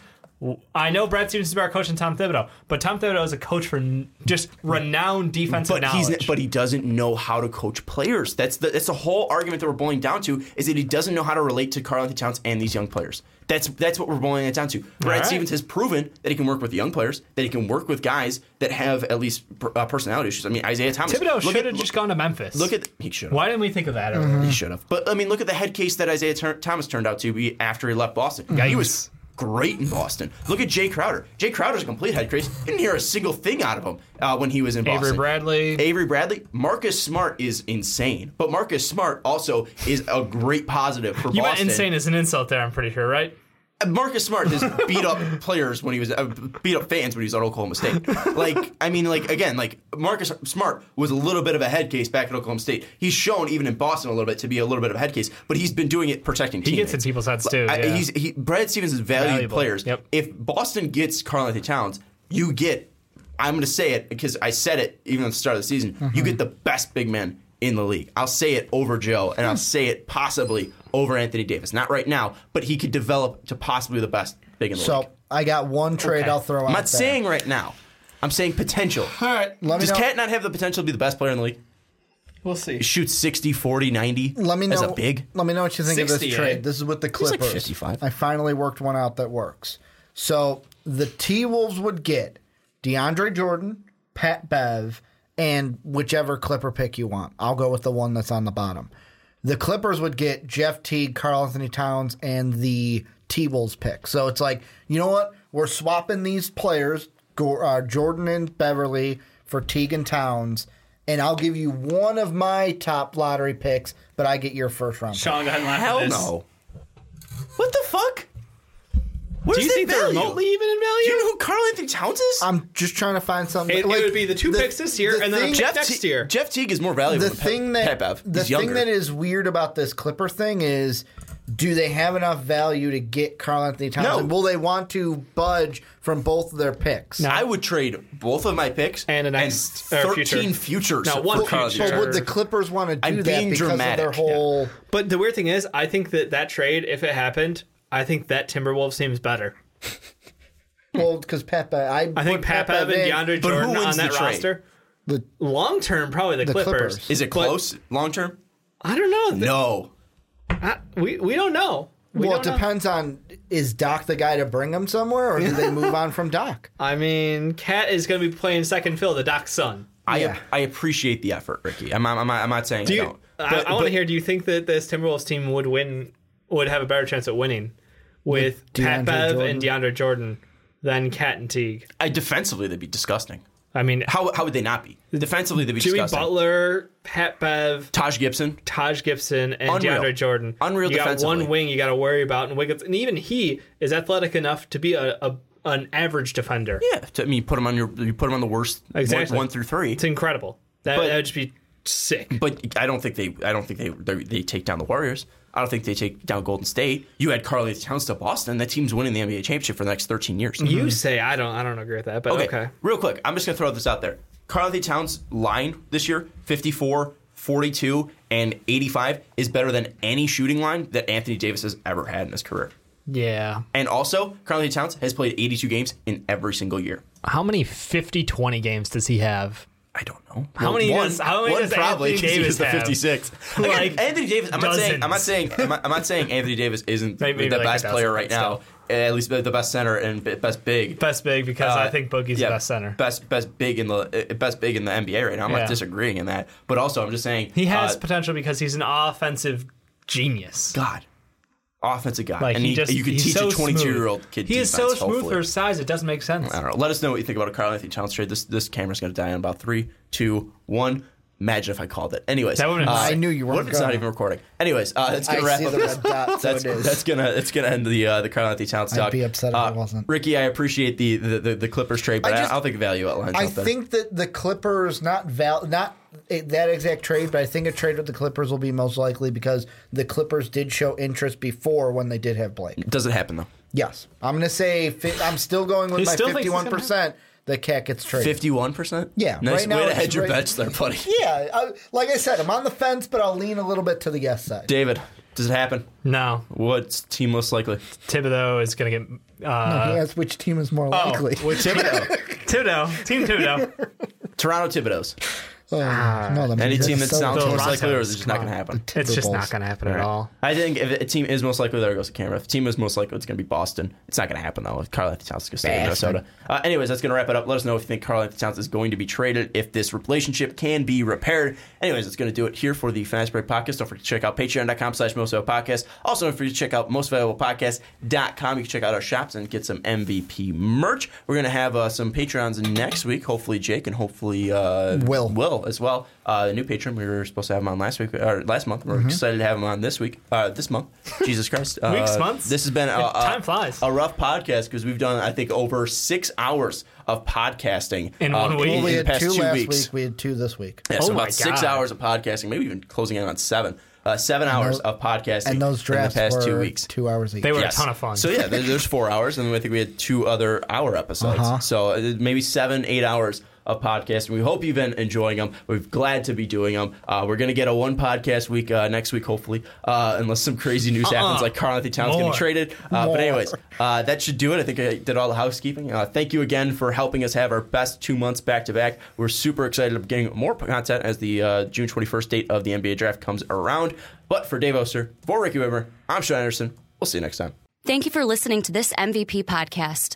I know Brad Stevens is a better coach than Tom Thibodeau, but Tom Thibodeau is a coach for n- just renowned defensive but knowledge. he's but he doesn't know how to coach players. That's the that's the whole argument that we're boiling down to is that he doesn't know how to relate to Karl-Anthony Towns and these young players. That's that's what we're boiling it down to. Brad right. Stevens has proven that he can work with young players, that he can work with guys that have at least uh, personality issues. I mean, Isaiah Thomas. Thibodeau should have just gone to Memphis. Look at he should. Why didn't we think of that? earlier? He should have. But I mean, look at the head case that Isaiah Thomas turned out to be after he left Boston. Yeah, He was great in Boston. Look at Jae Crowder. Jae Crowder's a complete head case. Didn't hear a single thing out of him uh, when he was in Boston. Avery Bradley. Avery Bradley. Marcus Smart is insane, but Marcus Smart also is a great positive for you Boston. insane as an insult there, I'm pretty sure, right? Marcus Smart has beat up players when he was uh, beat up fans when he was at Oklahoma State. Like, I mean, like again, like Marcus Smart was a little bit of a head case back at Oklahoma State. He's shown even in Boston a little bit to be a little bit of a head case, but he's been doing it protecting He teammates. gets in people's heads too. I- yeah. he's he, Brad Stevens is valued Valuable. players. Yep. If Boston gets Karl-Anthony Towns, you get. I'm going to say it because I said it even at the start of the season. Mm-hmm. You get the best big man in the league. I'll say it over Joe, and I'll say it possibly over Anthony Davis. Not right now, but he could develop to possibly the best big in the So league. So I got one trade Okay. I'll throw out. I'm not there. saying right now. I'm saying potential. All right, Let me Does know. Cat not have the potential to be the best player in the league? we'll see. He shoots 60, 40, 90 Let me know. as a big. Let me know what you think of 60, this eh? trade. This is with the Clippers. like Clippers. 55. I finally worked one out that works. So the T Wolves would get DeAndre Jordan, Pat Bev, and whichever Clipper pick you want. I'll go with the one that's on the bottom. The Clippers would get Jeff Teague, Karl-Anthony Towns, and the T Wolves pick. So it's like, you know what? We're swapping these players, uh, Jordan and Beverley, for Teague and Towns. And I'll give you one of my top lottery picks, but I get your first round. pick. Sean, go ahead and laugh Hell at this. no. What the fuck? Where's Do you that think they're remotely even in value? Do you know who Carl Anthony Towns is? I'm just trying to find something. It- it would be the two picks this year and then a thing, next Te- year. Jeff Teague is more valuable the than thing Pat, that Pat Bev. the He's thing younger. that is weird about this Clipper thing is, do they have enough value to get Karl-Anthony Towns? No. And will they want to budge from both of their picks? I would trade both of my picks And a next- and 13 future. futures. No, one Carl future. But would the Clippers want to do I'm that being because of their dramatic. whole? But the weird thing is, I think that that trade, if it happened, I think that Timberwolves team is better. Well, because Pat, I, I think put Pat Bev Bev and in, DeAndre But who Jordan wins on that the roster. The, Long term, probably the, The Clippers. Clippers. Is it close long term? I don't know. No. I- we we don't know. We well, it don't know. depends on is Doc the guy to bring them somewhere, or do they move on from Doc? I mean, Cat is going to be playing second fill, the Doc's son. I Yeah. I appreciate the effort, Ricky. I'm not, I'm I'm not saying Do I you? don't. I, But- I want to hear. Do you think that this Timberwolves team would win? Would have a better chance at winning with With Pat Bev Jordan? and DeAndre Jordan than Cat and Teague? I, defensively, they'd be disgusting. I mean, How, how would they not be? Defensively, they'd be Jimmy disgusting. Butler, Pat Bev, Taj Gibson. Taj Gibson, and Unreal. DeAndre Jordan. Unreal You got one wing you got to worry about, and Wiggins, and even he is athletic enough to be a, a an average defender. Yeah, to, I mean, you put him on your, you put him on the worst Exactly. one, one through three. It's incredible. That But- that would just be sick. But I don't think they. I don't think they. They, they take down the Warriors. I don't think they take down Golden State. You had Carly Towns to Boston. That team's winning the NBA championship for the next 13 years. You mm-hmm. say I don't. I don't agree with that, but Okay. okay. Real quick, I'm just going to throw this out there. Karl-Anthony Towns' line this year, 54, 42, and 85, is better than any shooting line that Anthony Davis has ever had in his career. Yeah. And also, Karl-Anthony Towns has played 82 games in every single year. How many 50-20 games does he have? I don't know. How many one, does- how many one does probably Anthony Davis the have? 56. Like, Anthony Davis. I'm not saying. I'm not saying. I'm not, I'm not saying Anthony Davis isn't Maybe the like best player right now. At least the best center and best big. Best big because Uh, I think Boogie's yeah, the best center. Best best big in the uh, best big in the NBA right now. I'm Yeah. not disagreeing in that, but also I'm just saying He has uh, potential because he's an offensive genius. God, offensive guy, Like and he he, just you can he's teach so a 22 smooth. year old kid. He is so smooth hopefully. for his size. It doesn't make sense. I don't know. Let us know what you think about a Karl-Anthony Towns trade. This this camera's going to die in about three, two, one. Imagine if I called it. Anyways, That uh. I knew you weren't if it's not gonna. even recording? Anyways, uh, that's gonna I wrap see up. the red dot, so that's it is. that's gonna it's gonna end the uh, the Karl-Anthony Towns I'd talk. be upset if uh, it wasn't. Ricky, I appreciate the the, the, the Clippers trade, but I, I just- I don't think the value outlines I out there. think that the Clippers not val not that exact trade, but I think a trade with the Clippers will be most likely because the Clippers did show interest before when they did have Blake. Does it happen though? Yes, I'm going to say fi- I'm still going with He my still thinks it's gonna 51 percent that KAT gets traded. Fifty-one percent. Yeah, nice right now way to it's hedge your right- bets there, buddy. Yeah, I, like I said, I'm on the fence, but I'll lean a little bit to the yes side. David, does it happen? No, What's team most likely? Thibodeau is going to get uh, Yes, which team is more likely? with Thibodeau. Thibodeau, Team Thibodeau. Toronto Thibodeau's. Oh, no, that Any team that's that so sounds most likely, or is just not going to happen? It's just not going to happen at all. I think if a team is most likely, there goes the camera. If a team is most likely, it's going to be Boston. It's not going to happen though. If Karl-Anthony Towns is going to stay in Minnesota. Uh, anyways, that's going to wrap it up. Let us know if you think Karl-Anthony Towns is going to be traded. If this relationship can be repaired. Anyways, that's going to do it here for the Fast Break Podcast. Don't forget to check out Patreon.com/slash Most Valuable Podcast. Also, don't forget to check out MostValuablePodcast.com. You can check out our shops and get some MVP merch. We're going to have uh, some Patreons next week. Hopefully, Jake and hopefully uh, Will. Will Hall as well. Uh, a new patron. We were supposed to have him on last week or last month. We're Mm-hmm. excited to have him on this week. Uh, this month. Jesus Christ. Uh, Weeks, months? This has been a, a- Time flies. a rough podcast because we've done I think over six hours of podcasting In uh, one week? Well, we had past two two last weeks. week. We had two this week. Yeah, Oh so my about six hours of podcasting, maybe even closing in on seven. Uh, seven hours those- of podcasting And those drafts in the past were two weeks. two hours each. Week. They were Yes. a ton of fun. So yeah, there's four hours, and then I think we had two other hour episodes. Uh-huh. So uh, maybe seven, eight hours of podcasting. We hope you've been enjoying them. We're glad to be doing them. Uh, we're gonna get a one podcast week uh, next week, hopefully, uh, unless some crazy news happens, like Karl-Anthony Towns getting More. traded. Uh, but anyways, uh, that should do it. I think I did all the housekeeping. Uh, thank you again for helping us have our best two months back to back. We're super excited of getting more content as the uh, June 21st date of the NBA draft comes around. But for Dave Oster, for Ricky Widmer, I'm Sean Anderson. We'll see you next time. Thank you for listening to this MVP podcast.